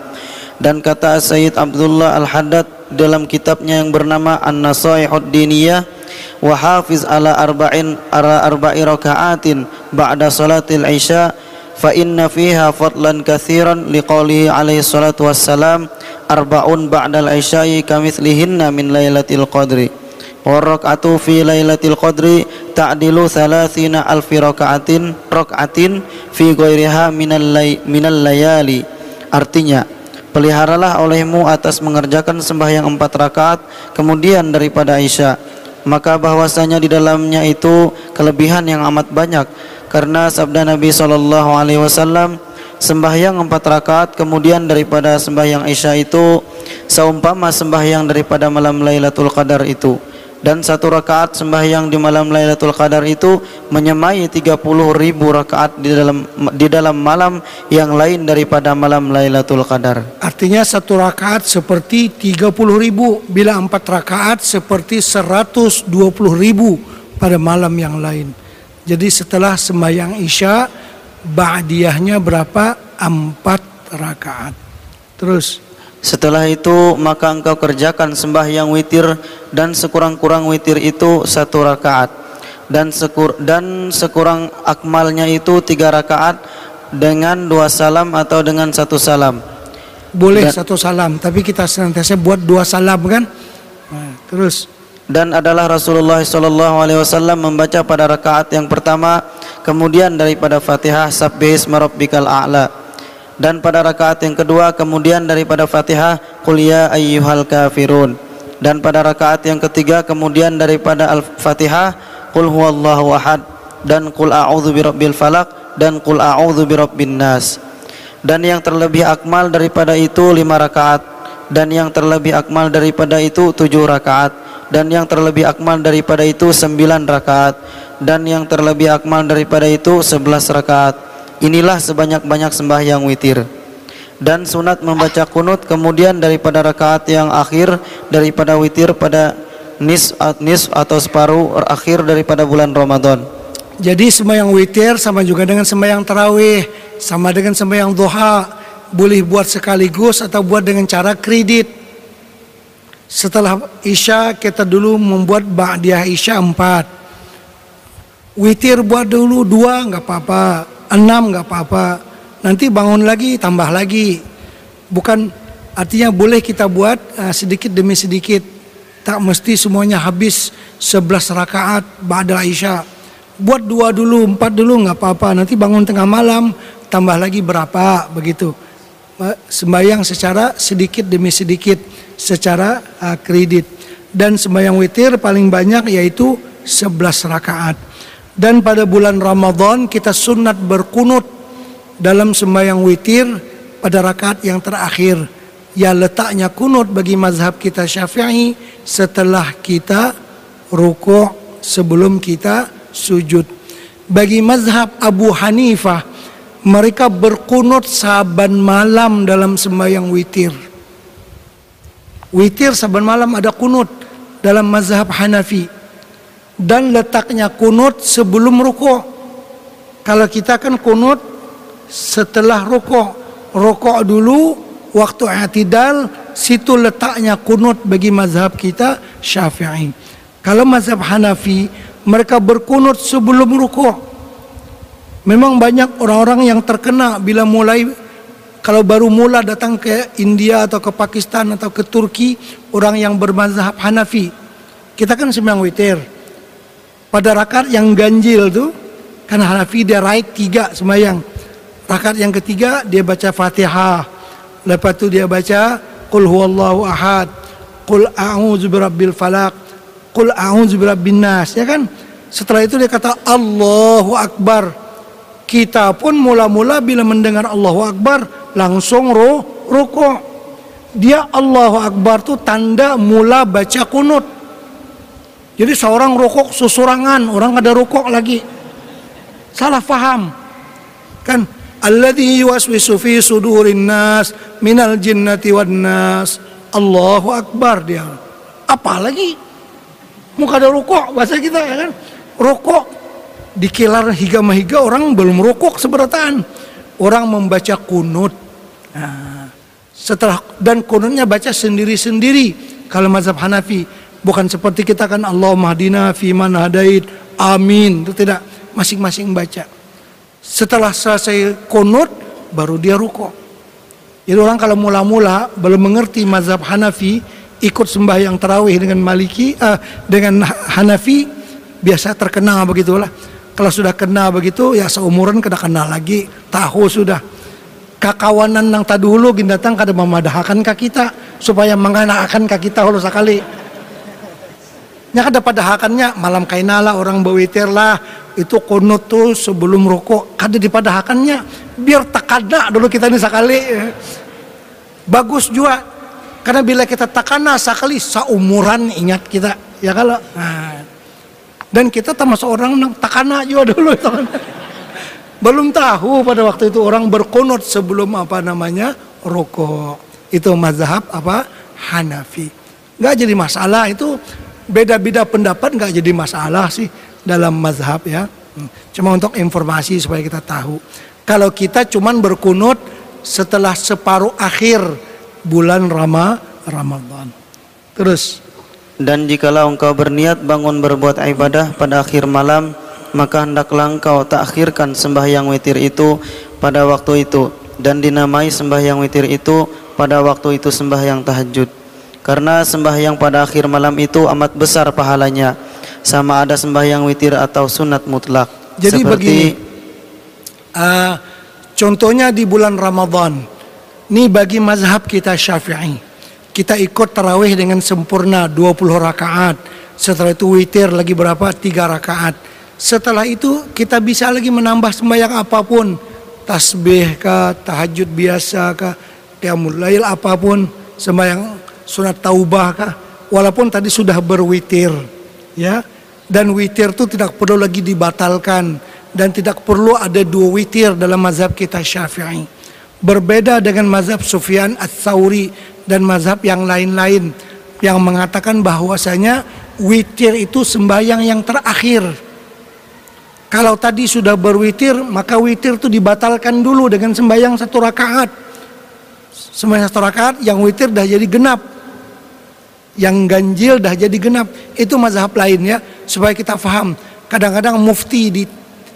dan kata Sayyid Abdullah Al-Haddad dalam kitabnya yang bernama An-Nasaihud Diniyah wa hafiz ala arba'in ara arba'i raka'atin ba'da salatil isya fa inna fiha fadlan katsiran liqaulihi alaihi salatu wassalam arba'un ba'dal isya'i kamitslihinna min lailatul qadri. Warak'atu fi lailatul qadri ta'dilu thalathina alfi raka'atin raka'atin fi ghairiha minal lay, minal layali. Artinya peliharalah olehmu atas mengerjakan sembahyang empat rakaat kemudian daripada Aisyah maka bahwasanya di dalamnya itu kelebihan yang amat banyak. Karena sabda Nabi sallallahu alaihi wasallam sembahyang empat rakaat kemudian daripada sembahyang Isya itu seumpama sembahyang daripada malam Lailatul Qadar itu dan satu rakaat sembahyang di malam Lailatul Qadar itu menyemai 30 ribu rakaat di dalam di dalam malam yang lain daripada malam Lailatul Qadar. Artinya satu rakaat seperti 30 ribu, bila empat rakaat seperti 120 ribu pada malam yang lain. Jadi setelah sembahyang Isya, ba'diyahnya berapa? Empat rakaat. Terus setelah itu maka engkau kerjakan sembahyang witir dan sekurang-kurang witir itu satu rakaat dan sekur dan sekurang akmalnya itu tiga rakaat dengan dua salam atau dengan satu salam. Boleh dan, satu salam, tapi kita senantiasa buat dua salam kan? Nah, terus dan adalah Rasulullah sallallahu alaihi wasallam membaca pada rakaat yang pertama kemudian daripada Fatihah Sabbih rabbikal a'la dan pada rakaat yang kedua kemudian daripada Fatihah qul ya ayyuhal kafirun. Dan pada rakaat yang ketiga kemudian daripada Al-Fatihah qul huwallahu ahad. Dan qul a'udzu birabbil falaq. Dan qul a'udzu birabbin nas. Dan yang terlebih akmal daripada itu lima rakaat. Dan yang terlebih akmal daripada itu tujuh rakaat. Dan yang terlebih akmal daripada itu sembilan rakaat. Dan yang terlebih akmal daripada itu sebelas rakaat inilah sebanyak-banyak sembahyang witir dan sunat membaca kunut kemudian daripada rakaat yang akhir daripada witir pada nis, nis atau separuh akhir daripada bulan Ramadan Jadi sembahyang witir sama juga dengan sembahyang tarawih, sama dengan sembahyang duha, boleh buat sekaligus atau buat dengan cara kredit. Setelah Isya kita dulu membuat ba'diyah Isya empat. Witir buat dulu dua nggak apa-apa, enam nggak apa-apa. Nanti bangun lagi tambah lagi. Bukan artinya boleh kita buat uh, sedikit demi sedikit. Tak mesti semuanya habis 11 rakaat ba'da Isya buat dua dulu, empat dulu nggak apa-apa. Nanti bangun tengah malam tambah lagi berapa begitu. Sembayang secara sedikit demi sedikit, secara uh, kredit. Dan sembayang witir paling banyak yaitu 11 rakaat. Dan pada bulan Ramadan kita sunat berkunut dalam sembayang witir pada rakaat yang terakhir. Ya letaknya kunut bagi mazhab kita syafi'i setelah kita rukuk sebelum kita sujud. Bagi mazhab Abu Hanifah, mereka berkunut saban malam dalam sembahyang witir. Witir saban malam ada kunut dalam mazhab Hanafi. Dan letaknya kunut sebelum rukuk. Kalau kita kan kunut setelah rukuk. Rukuk dulu, waktu i'tidal, situ letaknya kunut bagi mazhab kita Syafi'i. Kalau mazhab Hanafi, mereka berkunut sebelum rukuk. Memang banyak orang-orang yang terkena bila mulai kalau baru mula datang ke India atau ke Pakistan atau ke Turki orang yang bermazhab Hanafi. Kita kan sembilan witir. Pada rakaat yang ganjil tuh kan Hanafi dia raik tiga sembahyang. Rakaat yang ketiga dia baca Fatihah. Lepas itu dia baca Qul huwallahu ahad. Qul a'udzu birabbil falaq. Qul a'udzu birabbin nas, ya kan? Setelah itu dia kata Allahu Akbar. Kita pun mula-mula bila mendengar Allahu Akbar langsung ro rukuk. Dia Allahu Akbar tuh tanda mula baca kunut. Jadi seorang rukuk susurangan, orang ada rukuk lagi. Salah faham. Kan alladhi yuwaswisu fi sudurin nas minal jinnati wan nas. Allahu Akbar dia. Apa lagi? muka ada rokok bahasa kita ya kan rokok dikilar higa mahiga orang belum rokok seberataan orang membaca kunut nah, setelah dan kunutnya baca sendiri-sendiri kalau mazhab Hanafi bukan seperti kita kan Allah mahdina fi man hadait amin itu tidak masing-masing baca setelah selesai kunut baru dia rukuk jadi orang kalau mula-mula belum mengerti mazhab Hanafi ikut sembahyang tarawih dengan Maliki uh, dengan Hanafi biasa terkenal begitulah. Kalau sudah kenal begitu ya seumuran kena kenal lagi, tahu sudah. Kakawanan yang tadi dulu datang kada memadahkan ke kita supaya menganakan ke kita hulu sekali. Nya kada padahakannya malam kainala orang bawitir lah itu kunut tuh sebelum rokok kada dipadahakannya biar takada dulu kita ini sekali bagus juga karena bila kita takana sekali seumuran ingat kita, ya kalau. Nah. Dan kita termasuk orang takana juga dulu. Belum tahu pada waktu itu orang berkunut sebelum apa namanya rokok. Itu mazhab apa Hanafi. Gak jadi masalah itu beda-beda pendapat gak jadi masalah sih dalam mazhab ya. Hmm. Cuma untuk informasi supaya kita tahu. Kalau kita cuman berkunut setelah separuh akhir bulan Rama, Ramadan. Terus dan jikalau engkau berniat bangun berbuat ibadah pada akhir malam, maka hendaklah engkau takhirkan sembahyang witir itu pada waktu itu dan dinamai sembahyang witir itu pada waktu itu sembahyang tahajud. Karena sembahyang pada akhir malam itu amat besar pahalanya, sama ada sembahyang witir atau sunat mutlak. Jadi Seperti, begini, uh, contohnya di bulan Ramadan, ini bagi mazhab kita syafi'i. kita ikut tarawih dengan sempurna 20 rakaat. Setelah itu witir lagi berapa? 3 rakaat. Setelah itu kita bisa lagi menambah sembahyang apa pun. Tasbih kah, tahajud biasa kah, qiyamul lail apa pun, sembahyang sunat taubah kah. Walaupun tadi sudah berwitir, ya. Dan witir itu tidak perlu lagi dibatalkan dan tidak perlu ada dua witir dalam mazhab kita Syafi'i. Berbeda dengan mazhab Sufyan Ats-Tsauri dan mazhab yang lain-lain yang mengatakan bahwasanya witir itu sembahyang yang terakhir. Kalau tadi sudah berwitir, maka witir itu dibatalkan dulu dengan sembahyang satu rakaat. Sembahyang satu rakaat yang witir dah jadi genap. Yang ganjil dah jadi genap. Itu mazhab lain ya, supaya kita faham. Kadang-kadang mufti di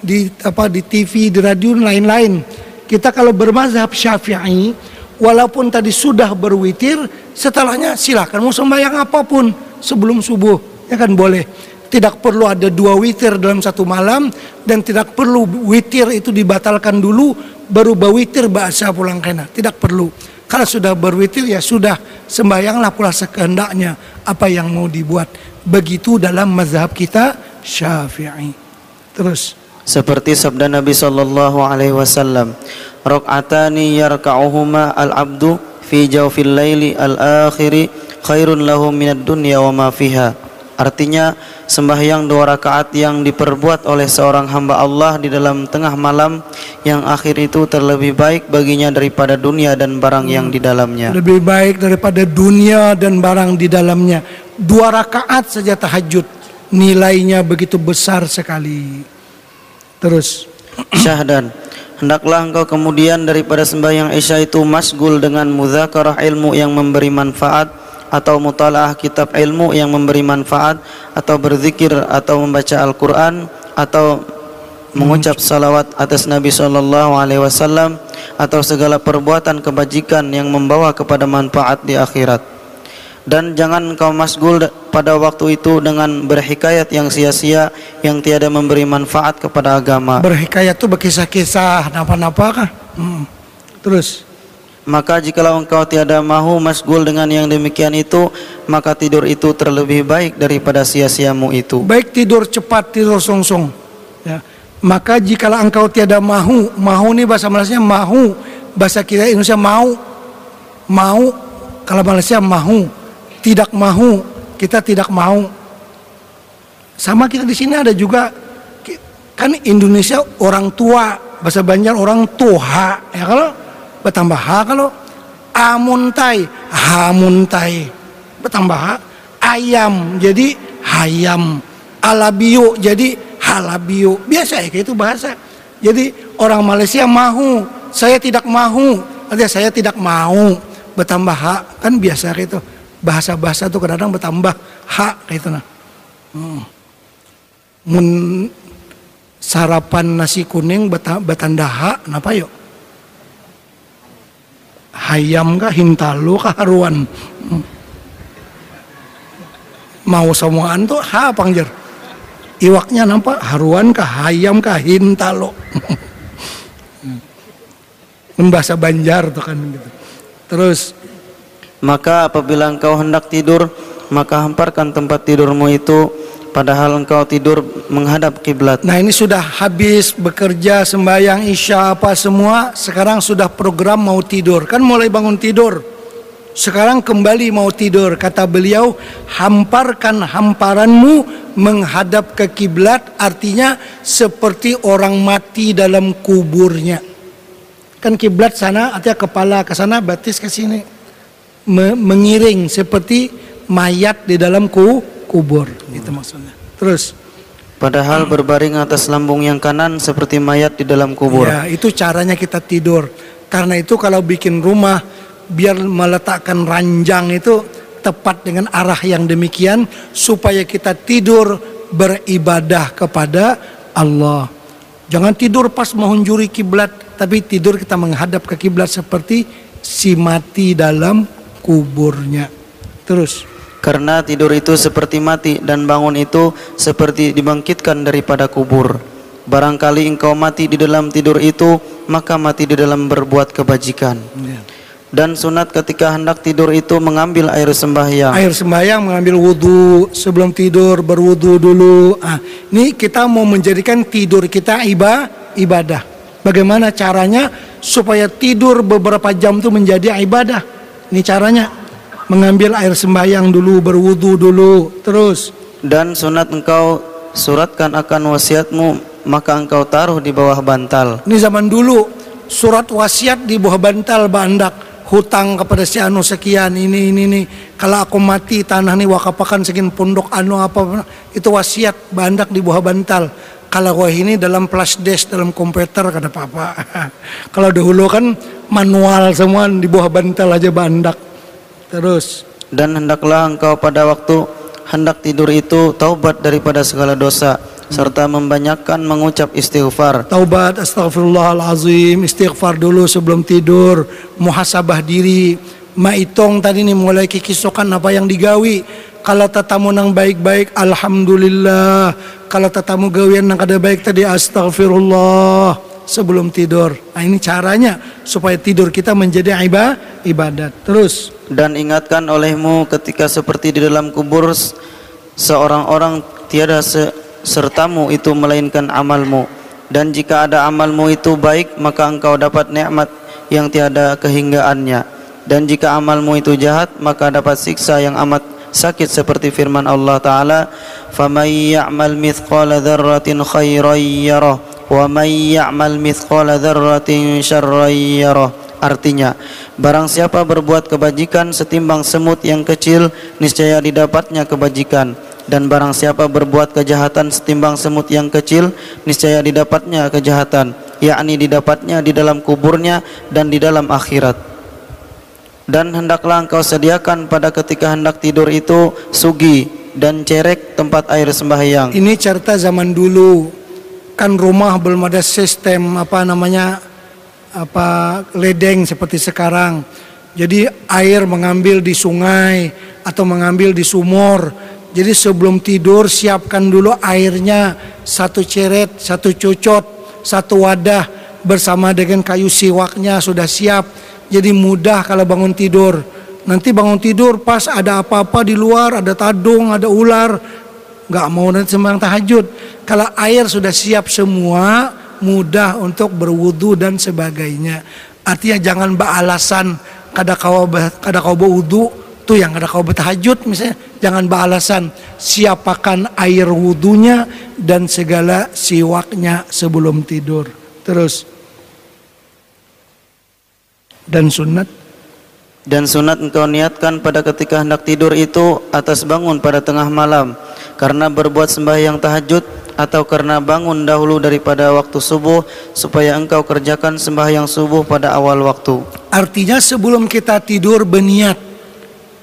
di apa di TV, di radio lain-lain. Kita kalau bermazhab Syafi'i, walaupun tadi sudah berwitir, setelahnya silakan mau sembahyang apa pun sebelum subuh, ya kan boleh. Tidak perlu ada dua witir dalam satu malam dan tidak perlu witir itu dibatalkan dulu baru berwitir bahasa pulang kena. Tidak perlu. Kalau sudah berwitir ya sudah sembahyanglah pula sekehendaknya apa yang mau dibuat. Begitu dalam mazhab kita Syafi'i. Terus seperti sabda Nabi sallallahu alaihi wasallam rakaatani yarka'uhuma al-abdu fi jawfil laili al-akhiri khairun lahu minad dunya wa ma fiha Artinya sembahyang dua rakaat yang diperbuat oleh seorang hamba Allah di dalam tengah malam yang akhir itu terlebih baik baginya daripada dunia dan barang yang di dalamnya. Lebih baik daripada dunia dan barang di dalamnya. Dua rakaat saja tahajud nilainya begitu besar sekali. Terus Syahdan Hendaklah engkau kemudian daripada sembahyang Isya itu masgul dengan mudzakarah ilmu yang memberi manfaat atau mutalaah kitab ilmu yang memberi manfaat atau berzikir atau membaca Al-Qur'an atau mengucap salawat atas Nabi sallallahu alaihi wasallam atau segala perbuatan kebajikan yang membawa kepada manfaat di akhirat. Dan jangan kau masgul pada waktu itu dengan berhikayat yang sia-sia yang tiada memberi manfaat kepada agama. Berhikayat itu berkisah-kisah napa-napa kah? Hmm. Terus maka jikalau engkau tiada mahu masgul dengan yang demikian itu Maka tidur itu terlebih baik daripada sia-siamu itu. Baik tidur cepat, tidur songsong. Ya. Maka jikalau engkau tiada mahu Mahu ini bahasa Malaysia mahu. Bahasa kita Indonesia mau. Mau Kalau Malaysia mahu. Tidak mahu Kita tidak mau. Sama kita di sini ada juga Kan Indonesia orang tua. Bahasa Banjar orang tua Ya kalau bertambah ha kalau amuntai hamuntai bertambah ha ayam jadi hayam. Alabio jadi halabio. Biasa ya kayak itu bahasa. Jadi orang Malaysia mahu saya tidak mahu. Artinya saya tidak mau bertambah ha. Kan biasa kayak itu. Bahasa-bahasa tuh kadang-kadang bertambah ha kayak itu nah. Hmm. Sarapan nasi kuning bertanda ha kenapa yuk hayam kah hintalu kah haruan? Mau semuaan tuh ha pangjer iwaknya nampak haruan kah hayam kah hintalo. Bahasa Banjar tuh kan gitu. Terus maka apabila engkau hendak tidur maka hamparkan tempat tidurmu itu padahal engkau tidur menghadap kiblat. Nah, ini sudah habis bekerja sembahyang Isya apa semua, sekarang sudah program mau tidur. Kan mulai bangun tidur. Sekarang kembali mau tidur. Kata beliau, hamparkan hamparanmu menghadap ke kiblat artinya seperti orang mati dalam kuburnya. Kan kiblat sana artinya kepala ke sana, batis ke sini. mengiring seperti mayat di dalam ku kubur itu maksudnya. Terus padahal berbaring atas lambung yang kanan seperti mayat di dalam kubur. Ya itu caranya kita tidur. Karena itu kalau bikin rumah biar meletakkan ranjang itu tepat dengan arah yang demikian supaya kita tidur beribadah kepada Allah. Jangan tidur pas menghunjuri kiblat tapi tidur kita menghadap ke kiblat seperti si mati dalam kuburnya. Terus karena tidur itu seperti mati dan bangun itu seperti dibangkitkan daripada kubur. Barangkali engkau mati di dalam tidur itu, maka mati di dalam berbuat kebajikan. Ya. Dan sunat ketika hendak tidur itu mengambil air sembahyang. Air sembahyang mengambil wudhu sebelum tidur berwudhu dulu. Ah, ini kita mau menjadikan tidur kita iba, ibadah. Bagaimana caranya supaya tidur beberapa jam itu menjadi ibadah? Ini caranya mengambil air sembahyang dulu, berwudhu dulu, terus. Dan sunat engkau suratkan akan wasiatmu maka engkau taruh di bawah bantal. Ini zaman dulu surat wasiat di bawah bantal bandak hutang kepada si anu sekian ini ini ini. Kalau aku mati tanah ini wakapakan sekian pondok anu apa itu wasiat bandak di bawah bantal. Kalau wah ini dalam flash disk dalam komputer kata papa. Kalau dahulu kan manual semua di bawah bantal aja bandak terus. Dan hendaklah engkau pada waktu hendak tidur itu taubat daripada segala dosa serta membanyakkan mengucap istighfar. taubat astagfirullahalazim istighfar dulu sebelum tidur muhasabah diri. Maitong tadi nih mulai kikisokan apa yang digawi. Kalau tetamu nang baik-baik alhamdulillah. Kalau tetamu gawian nang kada baik tadi astagfirullah sebelum tidur. Nah ini caranya supaya tidur kita menjadi iba- ibadat. Terus Dan ingatkan olehmu ketika seperti di dalam kubur seorang orang tiada se sertamu itu melainkan amalmu. Dan jika ada amalmu itu baik maka engkau dapat nikmat yang tiada kehinggaannya. Dan jika amalmu itu jahat maka dapat siksa yang amat sakit seperti firman Allah taala faman ya'mal mithqala dzarratin khairan yarah wa man ya'mal mithqala dzarratin syarran yarah Artinya, barang siapa berbuat kebajikan setimbang semut yang kecil, niscaya didapatnya kebajikan. Dan barang siapa berbuat kejahatan setimbang semut yang kecil, niscaya didapatnya kejahatan, yakni didapatnya di dalam kuburnya dan di dalam akhirat. Dan hendaklah engkau sediakan pada ketika hendak tidur itu sugi dan cerek tempat air sembahyang. Ini cerita zaman dulu. Kan rumah belum ada sistem apa namanya apa ledeng seperti sekarang. Jadi air mengambil di sungai atau mengambil di sumur. Jadi sebelum tidur siapkan dulu airnya satu ceret, satu cucot, satu wadah bersama dengan kayu siwaknya sudah siap. Jadi mudah kalau bangun tidur. Nanti bangun tidur pas ada apa-apa di luar, ada tadung, ada ular, nggak mau nanti sembahyang tahajud. Kalau air sudah siap semua, mudah untuk berwudu dan sebagainya. Artinya jangan beralasan kada kau kada kau berwudu tuh yang kada kau bertahajud misalnya jangan beralasan siapakan air wudunya dan segala siwaknya sebelum tidur. Terus dan sunat Dan sunat engkau niatkan pada ketika hendak tidur itu atas bangun pada tengah malam karena berbuat sembahyang tahajud atau karena bangun dahulu daripada waktu subuh supaya engkau kerjakan sembahyang subuh pada awal waktu. Artinya sebelum kita tidur berniat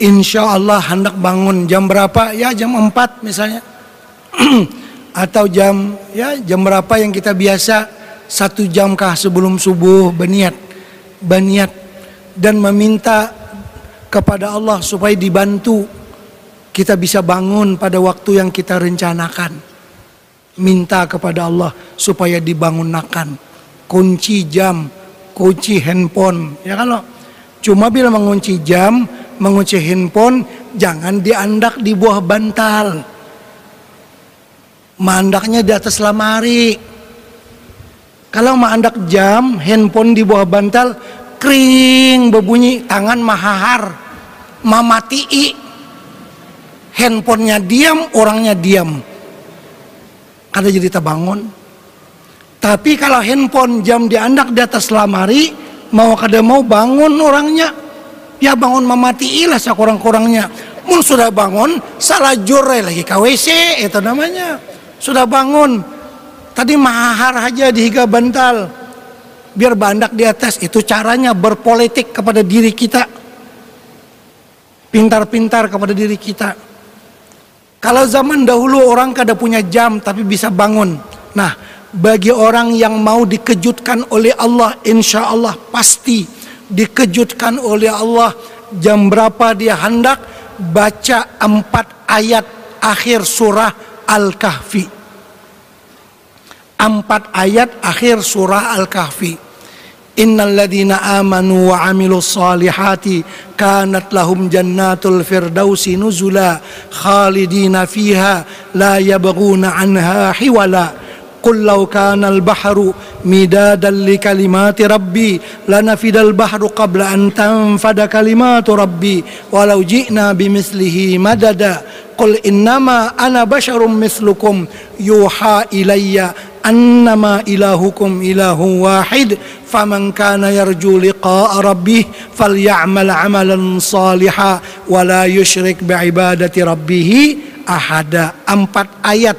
Insya Allah hendak bangun. Jam berapa? Ya jam 4 misalnya. Atau jam ya jam berapa yang kita biasa? Satu jam kah sebelum subuh berniat Berniat. Dan meminta kepada Allah supaya dibantu. Kita bisa bangun pada waktu yang kita rencanakan Minta kepada Allah supaya dibangunkan Kunci jam kunci handphone. Ya kalau cuma bila mengunci jam mengunci handphone jangan diandak di bawah bantal. Mandaknya di atas lemari. Kalau mandak jam handphone di bawah bantal kering berbunyi tangan mahahar mamatii. Handphonenya diam orangnya diam kada jadi terbangun tapi kalau handphone jam diandak di atas lemari, mau kada mau bangun orangnya. Ya bangun memati lah sekurang-kurangnya. Mun sudah bangun, salah jure lagi KWC itu namanya. Sudah bangun. Tadi mahar aja di higa bantal. Biar bandak di atas. Itu caranya berpolitik kepada diri kita. Pintar-pintar kepada diri kita. Kalau zaman dahulu orang kada punya jam tapi bisa bangun. Nah, bagi orang yang mau dikejutkan oleh Allah insya Allah pasti dikejutkan oleh Allah. Jam berapa dia hendak? Baca empat ayat akhir surah Al-Kahfi. Empat ayat akhir surah Al-Kahfi إن الذين آمنوا وعملوا الصالحات كانت لهم جنات الفردوس نزلا خالدين فيها لا يبغون عنها حولا. قل لو كان البحر مدادا لكلمات ربي لنفد البحر قبل أن تنفد كلمات ربي ولو جئنا بمثله مددا. قل إنما أنا بشر مثلكم يوحى إلي annama ilahukum ilahu wahid faman kana yarju liqa'a rabbih falyamal amalan saliha wa la yusyrik bi'ibadati rabbih ahada. Empat ayat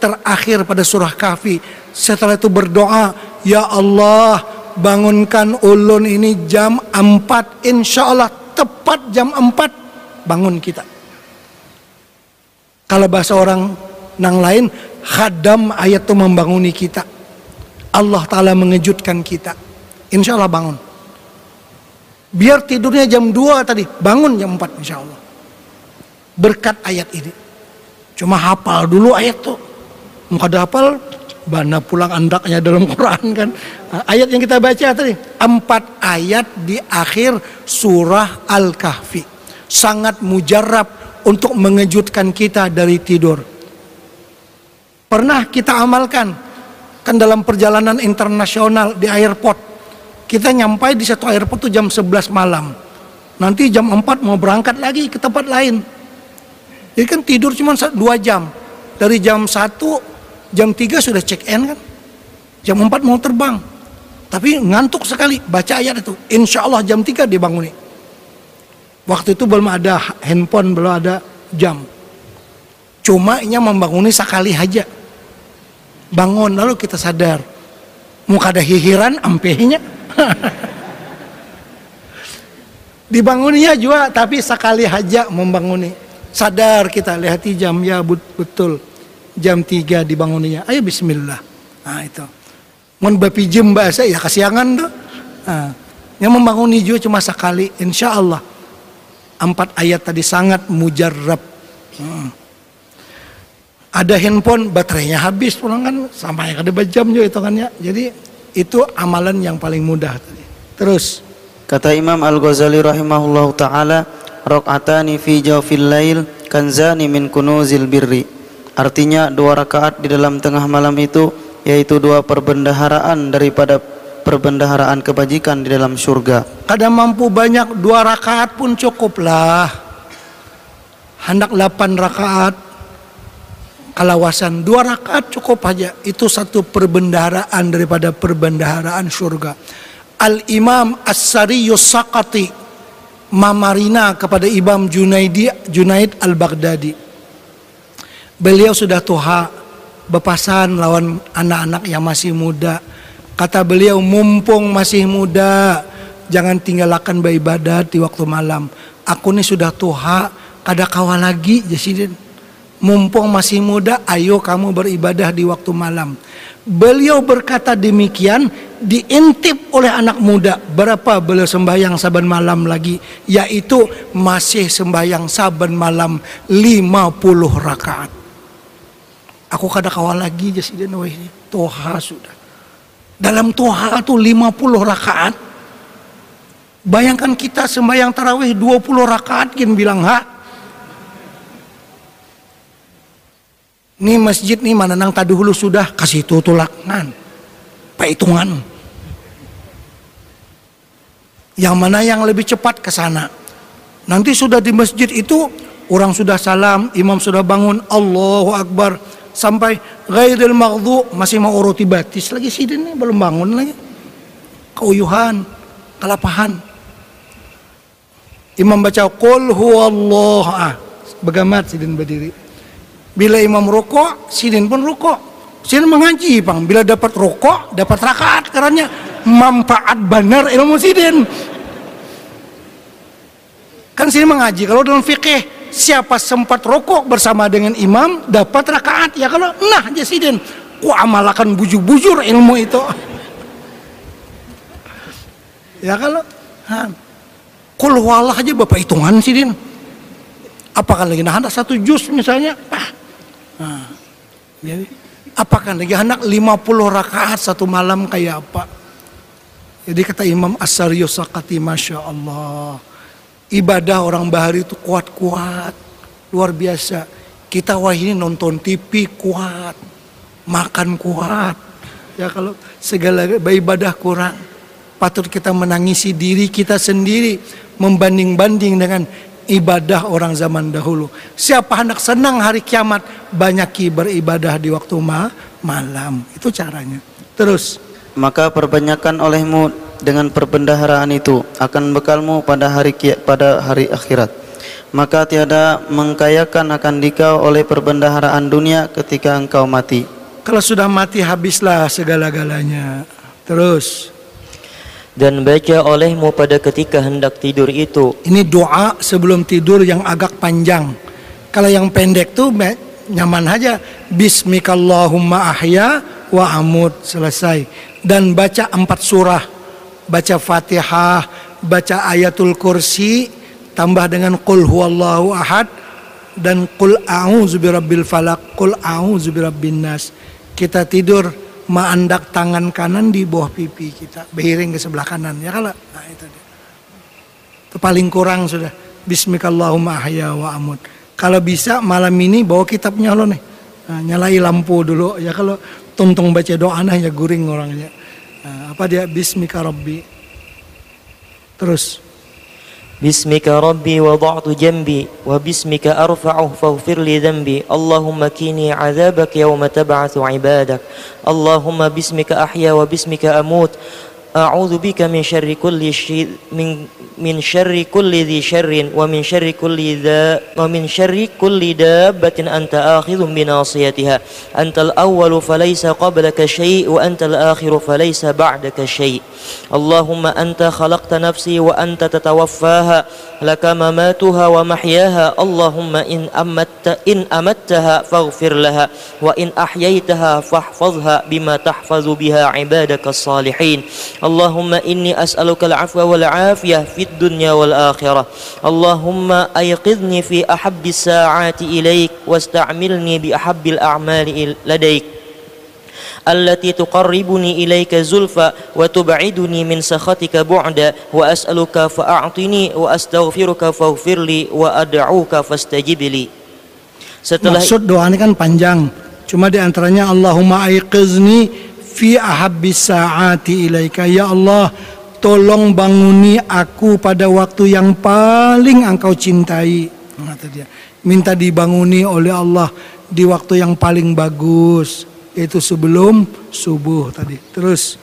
terakhir pada surah kahfi. Setelah itu berdoa ya Allah bangunkan ulun ini jam 4 insya Allah tepat jam 4 bangun kita. Kalau bahasa orang nang lain khadam ayat itu membanguni kita. Allah Ta'ala mengejutkan kita. Insya Allah bangun. Biar tidurnya jam 2 tadi, bangun jam 4 insya Allah. Berkat ayat ini. Cuma hafal dulu ayat tuh Muka hafal mana pulang andaknya dalam Quran kan ayat yang kita baca tadi empat ayat di akhir surah Al-Kahfi sangat mujarab untuk mengejutkan kita dari tidur pernah kita amalkan kan dalam perjalanan internasional di airport kita nyampai di satu airport tuh jam 11 malam nanti jam 4 mau berangkat lagi ke tempat lain jadi kan tidur cuma 2 jam dari jam 1 Jam 3 sudah check in kan. Jam 4 mau terbang. Tapi ngantuk sekali baca ayat itu. Insya Allah jam 3 dibangun. Waktu itu belum ada handphone, belum ada jam. Cuma nya membanguni sekali aja. Bangun lalu kita sadar. Muka ada hihiran ampehnya. Dibanguninya juga tapi sekali aja membanguni. Sadar kita lihat jam ya betul jam 3 dibangunnya ayo bismillah nah itu mun bapi jem bahasa ya kasiangan tuh nah, yang membangun juga cuma sekali insya Allah empat ayat tadi sangat mujarab hmm. Ada handphone baterainya habis pulang kan sama yang ada jam juga hitungannya jadi itu amalan yang paling mudah tadi terus kata Imam Al Ghazali rahimahullah taala rakaatani fi jawfil lail kanzani min kunuzil birri Artinya dua rakaat di dalam tengah malam itu yaitu dua perbendaharaan daripada perbendaharaan kebajikan di dalam surga. Kadang mampu banyak dua rakaat pun cukuplah. Hendak delapan rakaat kalawasan dua rakaat cukup aja itu satu perbendaharaan daripada perbendaharaan surga. Al Imam As-Sariyus Sakati mamarina kepada Imam Junaidi Junaid Al Baghdadi Beliau sudah tua, bepasan lawan anak-anak yang masih muda. Kata beliau, mumpung masih muda, jangan tinggalkan beribadat di waktu malam. Aku ini sudah tua, kada kawal lagi, Jasidin. Mumpung masih muda, ayo kamu beribadah di waktu malam. Beliau berkata demikian diintip oleh anak muda. Berapa beliau sembahyang saban malam lagi? Yaitu masih sembahyang saban malam 50 rakaat. Aku kada kawal lagi ini. Toha sudah. Dalam toha itu 50 rakaat. Bayangkan kita sembahyang tarawih 20 rakaat kin bilang ha. Ini masjid nih mana nang tadi hulu sudah kasih tutulakan. Perhitungan. Yang mana yang lebih cepat ke sana. Nanti sudah di masjid itu orang sudah salam, imam sudah bangun, Allahu Akbar sampai ghairil maghdhu masih mau uruti batis lagi sidin nih belum bangun lagi keuyuhan kelapahan imam baca qul huwallah ah begamat sidin berdiri bila imam rukuk sidin pun rukuk. Sidin mengaji bang. Bila dapat rukuk dapat rakaat karena manfaat benar ilmu sidin kan sidin mengaji. Kalau dalam fikih siapa sempat rokok bersama dengan imam dapat rakaat. Ya kalau nah jasidin ku amalakan bujur-bujur ilmu itu. Ya kalau ha. kul aja bapak hitungan sih din apakah lagi nah hendak satu jus misalnya ah. Jadi apakah lagi hendak 50 rakaat satu malam kayak apa Jadi kata Imam As-Sariyus Sakati, Masya Allah. Ibadah orang Bahari itu kuat-kuat. Luar biasa. Kita wah ini nonton TV kuat. Makan kuat. Ya kalau segala ibadah kurang. Patut kita menangisi diri kita sendiri. Membanding-banding dengan ibadah orang zaman dahulu. Siapa hendak senang hari kiamat, banyak beribadah di waktu ma malam. Itu caranya. Terus maka perbanyakan olehmu dengan perbendaharaan itu akan bekalmu pada hari pada hari akhirat maka tiada mengkayakan akan dikau oleh perbendaharaan dunia ketika engkau mati kalau sudah mati habislah segala-galanya terus dan baca olehmu pada ketika hendak tidur itu. Ini doa sebelum tidur yang agak panjang. Kalau yang pendek tuh nyaman aja. Bismikallahumma ahya wa amut. Selesai. Dan baca empat surah. Baca fatihah baca ayatul kursi tambah dengan qul huwallahu ahad dan qul a'udzu birabbil falaq qul a'udzu birabbin nas. Kita tidur maandak tangan kanan di bawah pipi kita beriring ke sebelah kanan ya kalau? Nah itu dia. Itu paling kurang sudah. Ahya wa amut. Kalau bisa malam ini bawa kitabnya lo nih. Nah, nyalai lampu dulu ya kalau? Tuntung baca doa nah ya guring orangnya. Nah, apa dia? Rabbi. Terus باسمك ربي وضعت جنبي وباسمك أرفعه فاغفر لي ذنبي. اللهم كيني عذابك يوم تبعث عبادك. اللهم باسمك أحيا وباسمك أموت. أعوذ بك من شر كل شيء من من شر كل ذي شر ومن شر كل ذا ومن شر كل دابة أنت آخذ بناصيتها. أنت الأول فليس قبلك شيء وأنت الآخر فليس بعدك شيء. اللهم أنت خلقت نفسي وأنت تتوفاها لك مماتها ومحياها. اللهم إن أمت إن أمتها فاغفر لها وإن أحييتها فاحفظها بما تحفظ بها عبادك الصالحين. اللهم إني أسألك العفو والعافية في الدنيا والآخرة اللهم أيقظني في أحب الساعات إليك واستعملني بأحب الأعمال لديك التي تقربني إليك زلفى وتبعدني من سخطك بعدا وأسألك فأعطني وأستغفرك فاغفر لي وأدعوك فاستجب لي Setelah Maksud doa ini kan panjang. Cuma di antaranya Allahumma aiqizni fi ahabbis saati ilaika. Ya Allah, tolong banguni aku pada waktu yang paling engkau cintai. Kata dia. Minta dibanguni oleh Allah di waktu yang paling bagus yaitu sebelum subuh tadi. Terus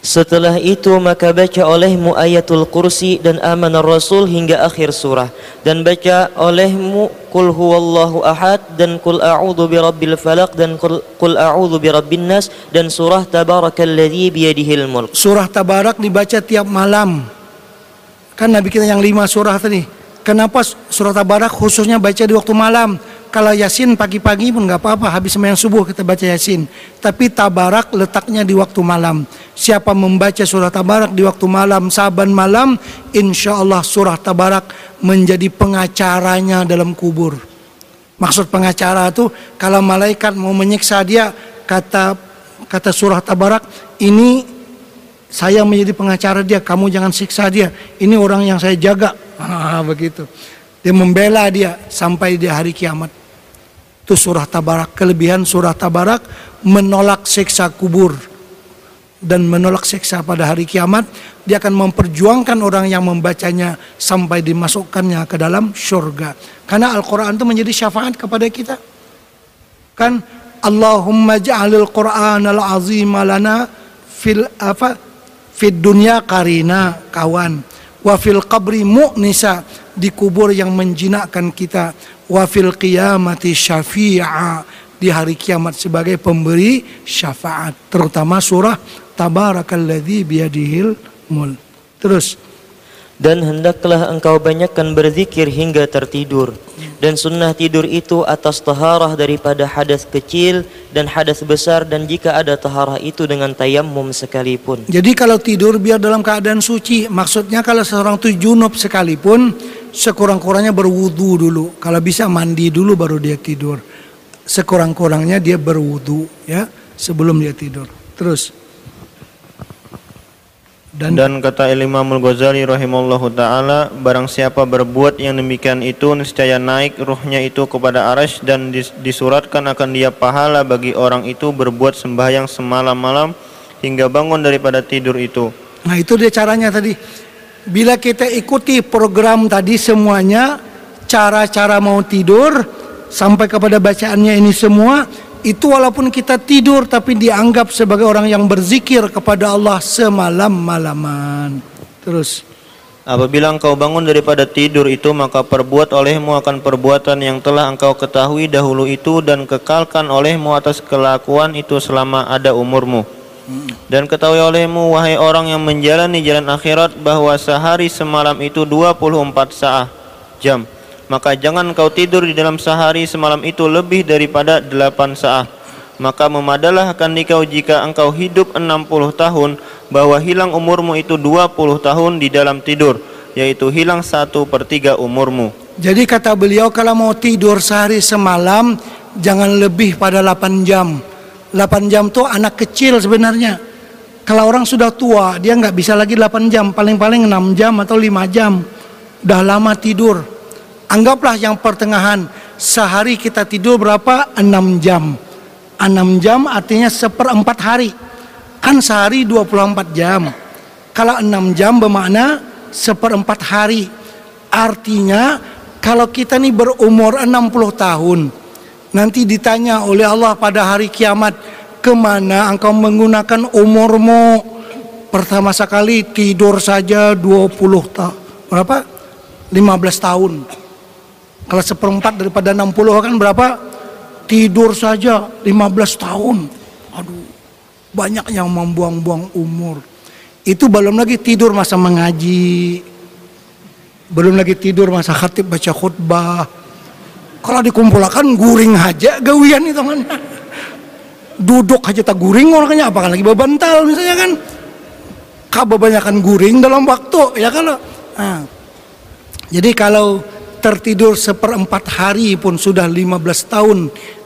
setelah itu maka baca olehmu ayatul kursi dan amanar rasul hingga akhir surah dan baca olehmu kul huwallahu ahad dan kul a'udzu birabbil falaq dan kul, kul a'udzu birabbin nas dan surah tabarakalladzi biyadihil mulk. Surah tabarak dibaca tiap malam. Kan Nabi kita yang lima surah tadi. Kenapa surah tabarak khususnya baca di waktu malam? Kalau Yasin pagi-pagi pun nggak apa-apa, habis sembahyang subuh kita baca Yasin. Tapi Tabarak letaknya di waktu malam. Siapa membaca surah Tabarak di waktu malam, saban malam, insya Allah surah Tabarak menjadi pengacaranya dalam kubur. Maksud pengacara itu kalau malaikat mau menyiksa dia, kata kata surah Tabarak, ini saya menjadi pengacara dia, kamu jangan siksa dia. Ini orang yang saya jaga. Begitu. Dia membela dia sampai di hari kiamat. Itu surah Tabarak. Kelebihan surah Tabarak menolak siksa kubur dan menolak siksa pada hari kiamat. Dia akan memperjuangkan orang yang membacanya sampai dimasukkannya ke dalam surga. Karena Al-Quran itu menjadi syafaat kepada kita. Kan Allahumma ja'alil Qur'an al-azim lana fil apa fid dunya karina kawan wa fil qabri mu'nisa di kubur yang menjinakkan kita wa fil qiyamati syafi'a. Di hari kiamat sebagai pemberi syafaat terutama surah tabarakalladzi biyadihil mul terus dan hendaklah engkau banyakkan berzikir hingga tertidur. Dan sunnah tidur itu atas taharah daripada hadas kecil dan hadas besar dan jika ada taharah itu dengan tayamum sekalipun. Jadi kalau tidur biar dalam keadaan suci maksudnya kalau seorang itu junub sekalipun sekurang-kurangnya berwudu dulu. Kalau bisa mandi dulu baru dia tidur. Sekurang-kurangnya dia berwudu ya sebelum dia tidur. Terus Dan, Dan kata Imam Al-Ghazali rahimallahu taala, barang siapa berbuat yang demikian itu niscaya naik ruhnya itu kepada arash dan dis- disuratkan akan dia pahala bagi orang itu berbuat sembahyang semalam malam hingga bangun daripada tidur itu. nah itu dia caranya tadi. Bila kita ikuti program tadi semuanya, cara-cara mau tidur sampai kepada bacaannya ini semua, itu walaupun kita tidur tapi dianggap sebagai orang yang berzikir kepada Allah semalam malaman. Terus. Apabila engkau bangun daripada tidur itu maka perbuat olehmu akan perbuatan yang telah engkau ketahui dahulu itu dan kekalkan olehmu atas kelakuan itu selama ada umurmu. Dan ketahui olehmu wahai orang yang menjalani jalan akhirat bahwa sehari semalam itu 24 saat jam. Maka jangan engkau tidur di dalam sehari semalam itu lebih daripada 8 saat. Maka memadalah akan dikau jika engkau hidup 60 tahun bahwa hilang umurmu itu 20 tahun di dalam tidur yaitu hilang satu per tiga umurmu. Jadi kata beliau kalau mau tidur sehari semalam jangan lebih pada 8 jam. 8 jam tuh anak kecil sebenarnya. Kalau orang sudah tua dia nggak bisa lagi 8 jam, paling-paling 6 jam atau 5 jam. Udah lama tidur. Anggaplah yang pertengahan sehari kita tidur berapa? 6 jam. 6 jam artinya seperempat hari. Kan sehari 24 jam. Kalau 6 jam bermakna seperempat hari. Artinya kalau kita nih berumur 60 tahun Nanti ditanya oleh Allah pada hari kiamat Ke mana engkau menggunakan umurmu Pertama sekali tidur saja 20 tahun Berapa? 15 tahun Kalau seperempat daripada 60 kan berapa? Tidur saja 15 tahun. Aduh Banyak yang membuang-buang umur. Itu belum lagi tidur masa mengaji. Belum lagi tidur masa khatib baca khutbah. Kalau dikumpulkan guring aja gawian itu kan. Duduk aja tak guring orangnya apakah lagi bebantal misalnya kan. Kebanyakan guring dalam waktu ya kalau nah, jadi kalau tertidur seperempat hari pun sudah 15 tahun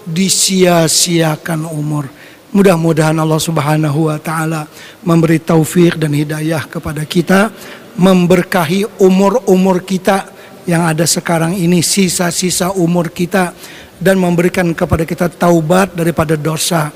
disia-siakan umur. Mudah-mudahan Allah subhanahu wa ta'ala memberi taufik dan hidayah kepada kita memberkahi umur-umur kita yang ada sekarang ini sisa-sisa umur kita dan memberikan kepada kita taubat daripada dosa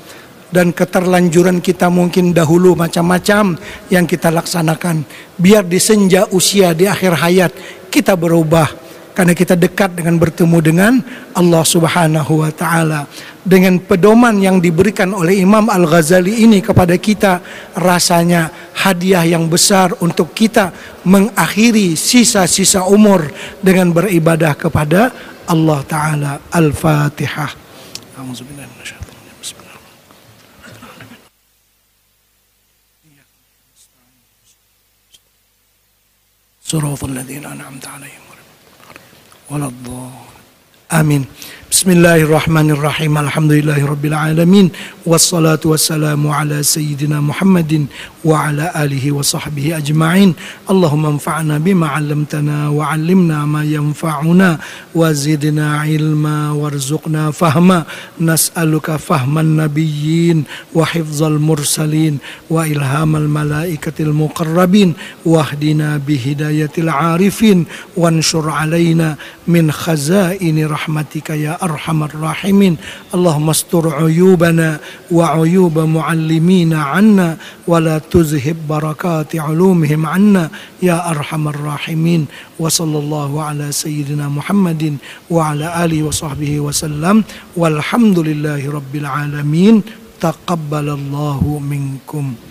dan keterlanjuran kita mungkin dahulu macam-macam yang kita laksanakan. Biar di senja usia di akhir hayat kita berubah karena kita dekat dengan bertemu dengan Allah Subhanahu wa taala dengan pedoman yang diberikan oleh Imam Al-Ghazali ini kepada kita rasanya hadiah yang besar untuk kita mengakhiri sisa-sisa umur dengan beribadah kepada Allah taala Al-Fatihah A'udzubillahi minasyaitonir rajim. Bismillahirrahmanirrahim. صراط الذين أنعمت عليهم waladhdallin. Amin. بسم الله الرحمن الرحيم الحمد لله رب العالمين والصلاة والسلام على سيدنا محمد وعلى آله وصحبه أجمعين اللهم انفعنا بما علمتنا وعلمنا ما ينفعنا وزدنا علما وارزقنا فهما نسألك فهم النبيين وحفظ المرسلين وإلهام الملائكة المقربين واهدنا بهداية العارفين وانشر علينا من خزائن رحمتك يا arhamar rahimin. Allahumma astur uyubana wa uyuba muallimina anna wa la tuzhib barakati ulumihim anna. Ya arhamar rahimin. Wa sallallahu ala sayyidina Muhammadin wa ala alihi wa sahbihi wa sallam. Walhamdulillahi rabbil alamin. Taqabbalallahu minkum.